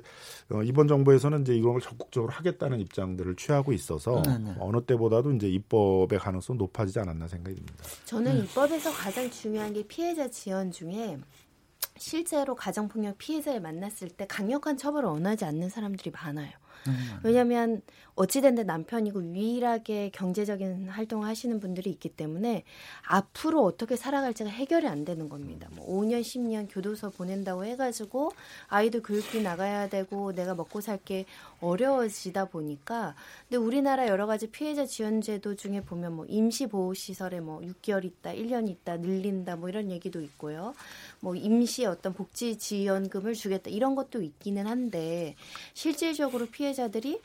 어, 이번 정부에서는 이제 이걸 적극적으로 하겠다는 입장들을 취하고 있어서 네네. 네. 어느 때보다도 이제 입법의 가능성 높아지지 않았나 생각이 듭니다. 저는 네. 입법에서 가장 중요한 게 피해자 지원 중에 실제로 가정폭력 피해자를 만났을 때 강력한 처벌을 원하지 않는 사람들이 많아요. 음. 왜냐하면 어찌된데 남편이고 유일하게 경제적인 활동을 하시는 분들이 있기 때문에 앞으로 어떻게 살아갈지가 해결이 안 되는 겁니다. 뭐 5년, 10년 교도소 보낸다고 해가지고 아이도 교육비 나가야 되고 내가 먹고 살게 어려워지다 보니까 근데 우리나라 여러 가지 피해자 지원 제도 중에 보면 뭐 임시 보호 시설에 뭐 6개월 있다, 1년 있다 늘린다 뭐 이런 얘기도 있고요. 뭐 임시 어떤 복지 지원금을 주겠다 이런 것도 있기는 한데 실질적으로 피해자들이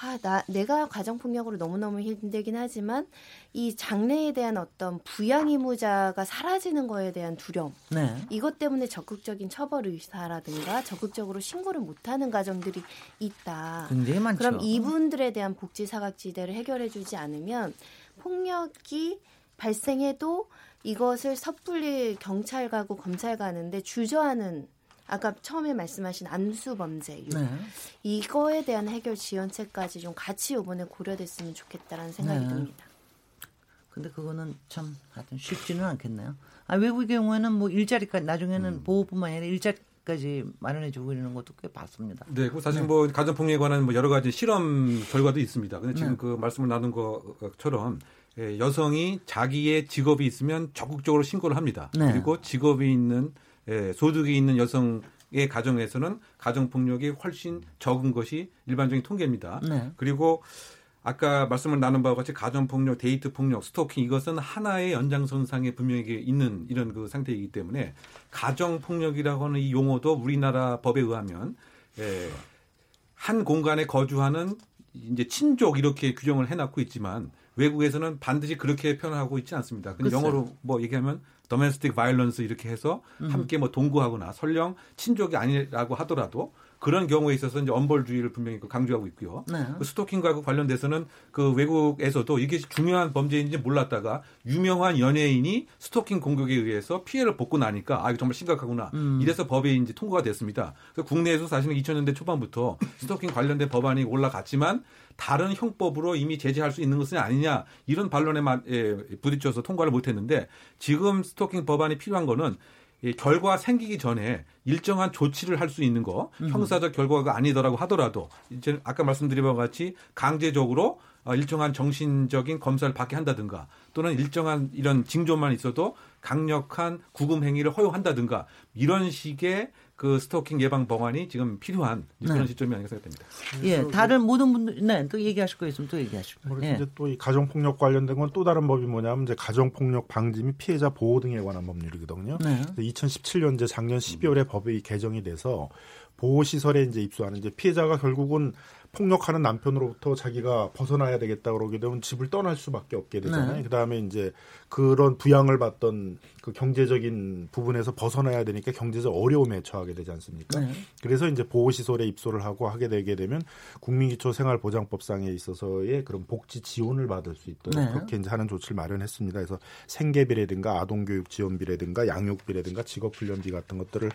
아, 나 내가 가정 폭력으로 너무너무 힘들긴 하지만 이 장래에 대한 어떤 부양 의무자가 사라지는 거에 대한 두려움. 네. 이것 때문에 적극적인 처벌 의사라든가 적극적으로 신고를 못 하는 가정들이 있다. 굉장히 많죠. 그럼 이분들에 대한 복지 사각지대를 해결해 주지 않으면 폭력이 발생해도 이것을 섣불리 경찰 가고 검찰 가는데 주저하는 아까 처음에 말씀하신 암수 범죄 네. 이거에 대한 해결 지원책까지 좀 같이 이번에 고려됐으면 좋겠다라는 생각이 네. 듭니다. 근데 그거는 참 하여튼 쉽지는 않겠네요. 아, 외국의 경우에는 뭐 일자리까지 나중에는 음. 보호뿐만 아니라 일자리 까지 마련해주고 이러는 것도 꽤 봤습니다. 네, 그 사실 네. 뭐 가정폭력에 관한 뭐 여러 가지 실험 결과도 있습니다. 근데 지금 네. 그 말씀을 나눈 것처럼 예, 여성이 자기의 직업이 있으면 적극적으로 신고를 합니다. 네. 그리고 직업이 있는 예, 소득이 있는 여성의 가정에서는 가정 폭력이 훨씬 적은 것이 일반적인 통계입니다. 네. 그리고 아까 말씀을 나눈 바와 같이 가정 폭력, 데이트 폭력, 스토킹 이것은 하나의 연장선상에 분명히 있는 이런 그 상태이기 때문에 가정 폭력이라고 하는 이 용어도 우리나라 법에 의하면 예, 한 공간에 거주하는 이제 친족 이렇게 규정을 해놨고 있지만 외국에서는 반드시 그렇게 표현하고 있지 않습니다. 근데 영어로 뭐 얘기하면 domestic violence 이렇게 해서 음. 함께 뭐 동거하거나 설령 친족이 아니라고 하더라도 그런 경우에 있어서 이제 엄벌주의를 분명히 그 강조하고 있고요. 네. 그 스토킹과 관련돼서는 그 외국에서도 이게 중요한 범죄인지 몰랐다가 유명한 연예인이 스토킹 공격에 의해서 피해를 벗고 나니까 아 이거 정말 심각하구나. 음. 이래서 법이 이제 통과가 됐습니다. 그 국내에서 사실은 2000년대 초반부터 스토킹 관련된 법안이 올라갔지만 다른 형법으로 이미 제재할 수 있는 것은 아니냐 이런 반론에 부딪혀서 통과를 못했는데 지금 스토킹 법안이 필요한 거는 이 결과 생기기 전에 일정한 조치를 할 수 있는 거 음. 형사적 결과가 아니더라고 하더라도 이제 아까 말씀드린 바와 같이 강제적으로 어, 일정한 정신적인 검사를 받게 한다든가 또는 일정한 이런 징조만 있어도 강력한 구금 행위를 허용한다든가 이런 식의 그 스토킹 예방 방안이 지금 필요한 그런 네. 시점이 아닌가 생각됩니다. 예, 다른 모든 분들, 네, 또 얘기하실 거 있으면 또 얘기하시고. 예. 이제 또 이 가정 폭력 관련된 건 또 다른 법이 뭐냐면 이제 가정 폭력 방지 및 피해자 보호 등에 관한 법률이거든요. 네. 2017년 이제 작년 12월에 법이 개정이 돼서 보호 시설에 이제 입소하는 이제 피해자가 결국은 폭력하는 남편으로부터 자기가 벗어나야 되겠다 그러게 되면 집을 떠날 수밖에 없게 되잖아요. 네. 그다음에 이제 그런 부양을 받던 그 경제적인 부분에서 벗어나야 되니까 경제적 어려움에 처하게 되지 않습니까? 네. 그래서 이제 보호 시설에 입소를 하고 하게 되게 되면 국민기초생활보장법상에 있어서의 그런 복지 지원을 받을 수 있도록 네. 그렇게 이제 하는 조치를 마련했습니다. 그래서 생계비라든가 아동교육 지원비라든가 양육비라든가 직업훈련비 같은 것들을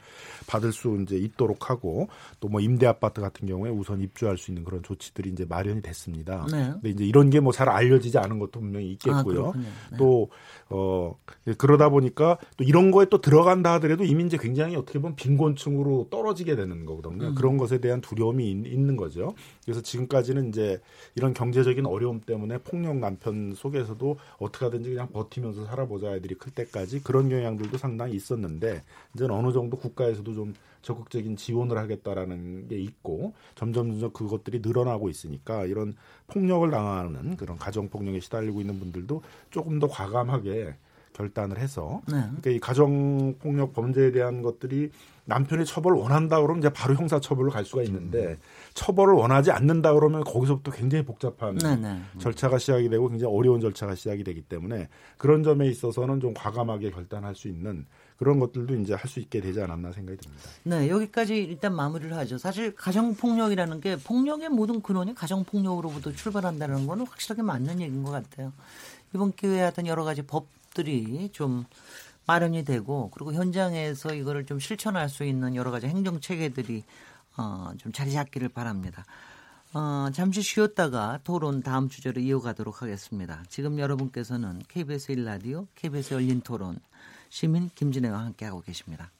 받을 수 이제 있도록 하고 또 뭐 임대 아파트 같은 경우에 우선 입주할 수 있는 그런 조치들이 이제 마련이 됐습니다. 네. 근데 이제 이런 게 뭐 잘 알려지지 않은 것도 분명히 있겠고요. 아, 네. 또 어, 그러다 보니까 또 이런 거에 또 들어간다 하더라도 이미 이제 굉장히 어떻게 보면 빈곤층으로 떨어지게 되는 거거든요. 음. 그런 것에 대한 두려움이 있, 는 거죠. 그래서 지금까지는 이제 이런 경제적인 어려움 때문에 폭력 남편 속에서도 어떻게 하든지 그냥 버티면서 살아보자 애들이 클 때까지 그런 경향들도 상당히 있었는데 이제는 어느 정도 국가에서도 좀 적극적인 지원을 하겠다라는 게 있고 점점 점점 그것들이 늘어나고 있으니까 이런 폭력을 당하는 그런 가정 폭력에 시달리고 있는 분들도 조금 더 과감하게 결단을 해서 네. 그러니까 이 가정 폭력 범죄에 대한 것들이 남편이 처벌을 원한다 그러면 이제 바로 형사 처벌로 갈 수가 있는데 음. 처벌을 원하지 않는다 그러면 거기서부터 굉장히 복잡한 네, 네. 절차가 시작이 되고 굉장히 어려운 절차가 시작이 되기 때문에 그런 점에 있어서는 좀 과감하게 결단할 수 있는 그런 것들도 이제 할 수 있게 되지 않았나 생각이 듭니다. 네, 여기까지 일단 마무리를 하죠. 사실 가정 폭력이라는 게 폭력의 모든 근원이 가정 폭력으로부터 출발한다는 거는 확실하게 맞는 얘기인 것 같아요. 이번 기회에 하여튼 여러 가지 법들이 좀 마련이 되고 그리고 현장에서 이거를 좀 실천할 수 있는 여러 가지 행정 체계들이 어, 좀 자리 잡기를 바랍니다. 어, 잠시 쉬었다가 토론 다음 주제로 이어가도록 하겠습니다. 지금 여러분께서는 KBS 1라디오, KBS 열린 토론, 시민 김진애와 함께하고 계십니다.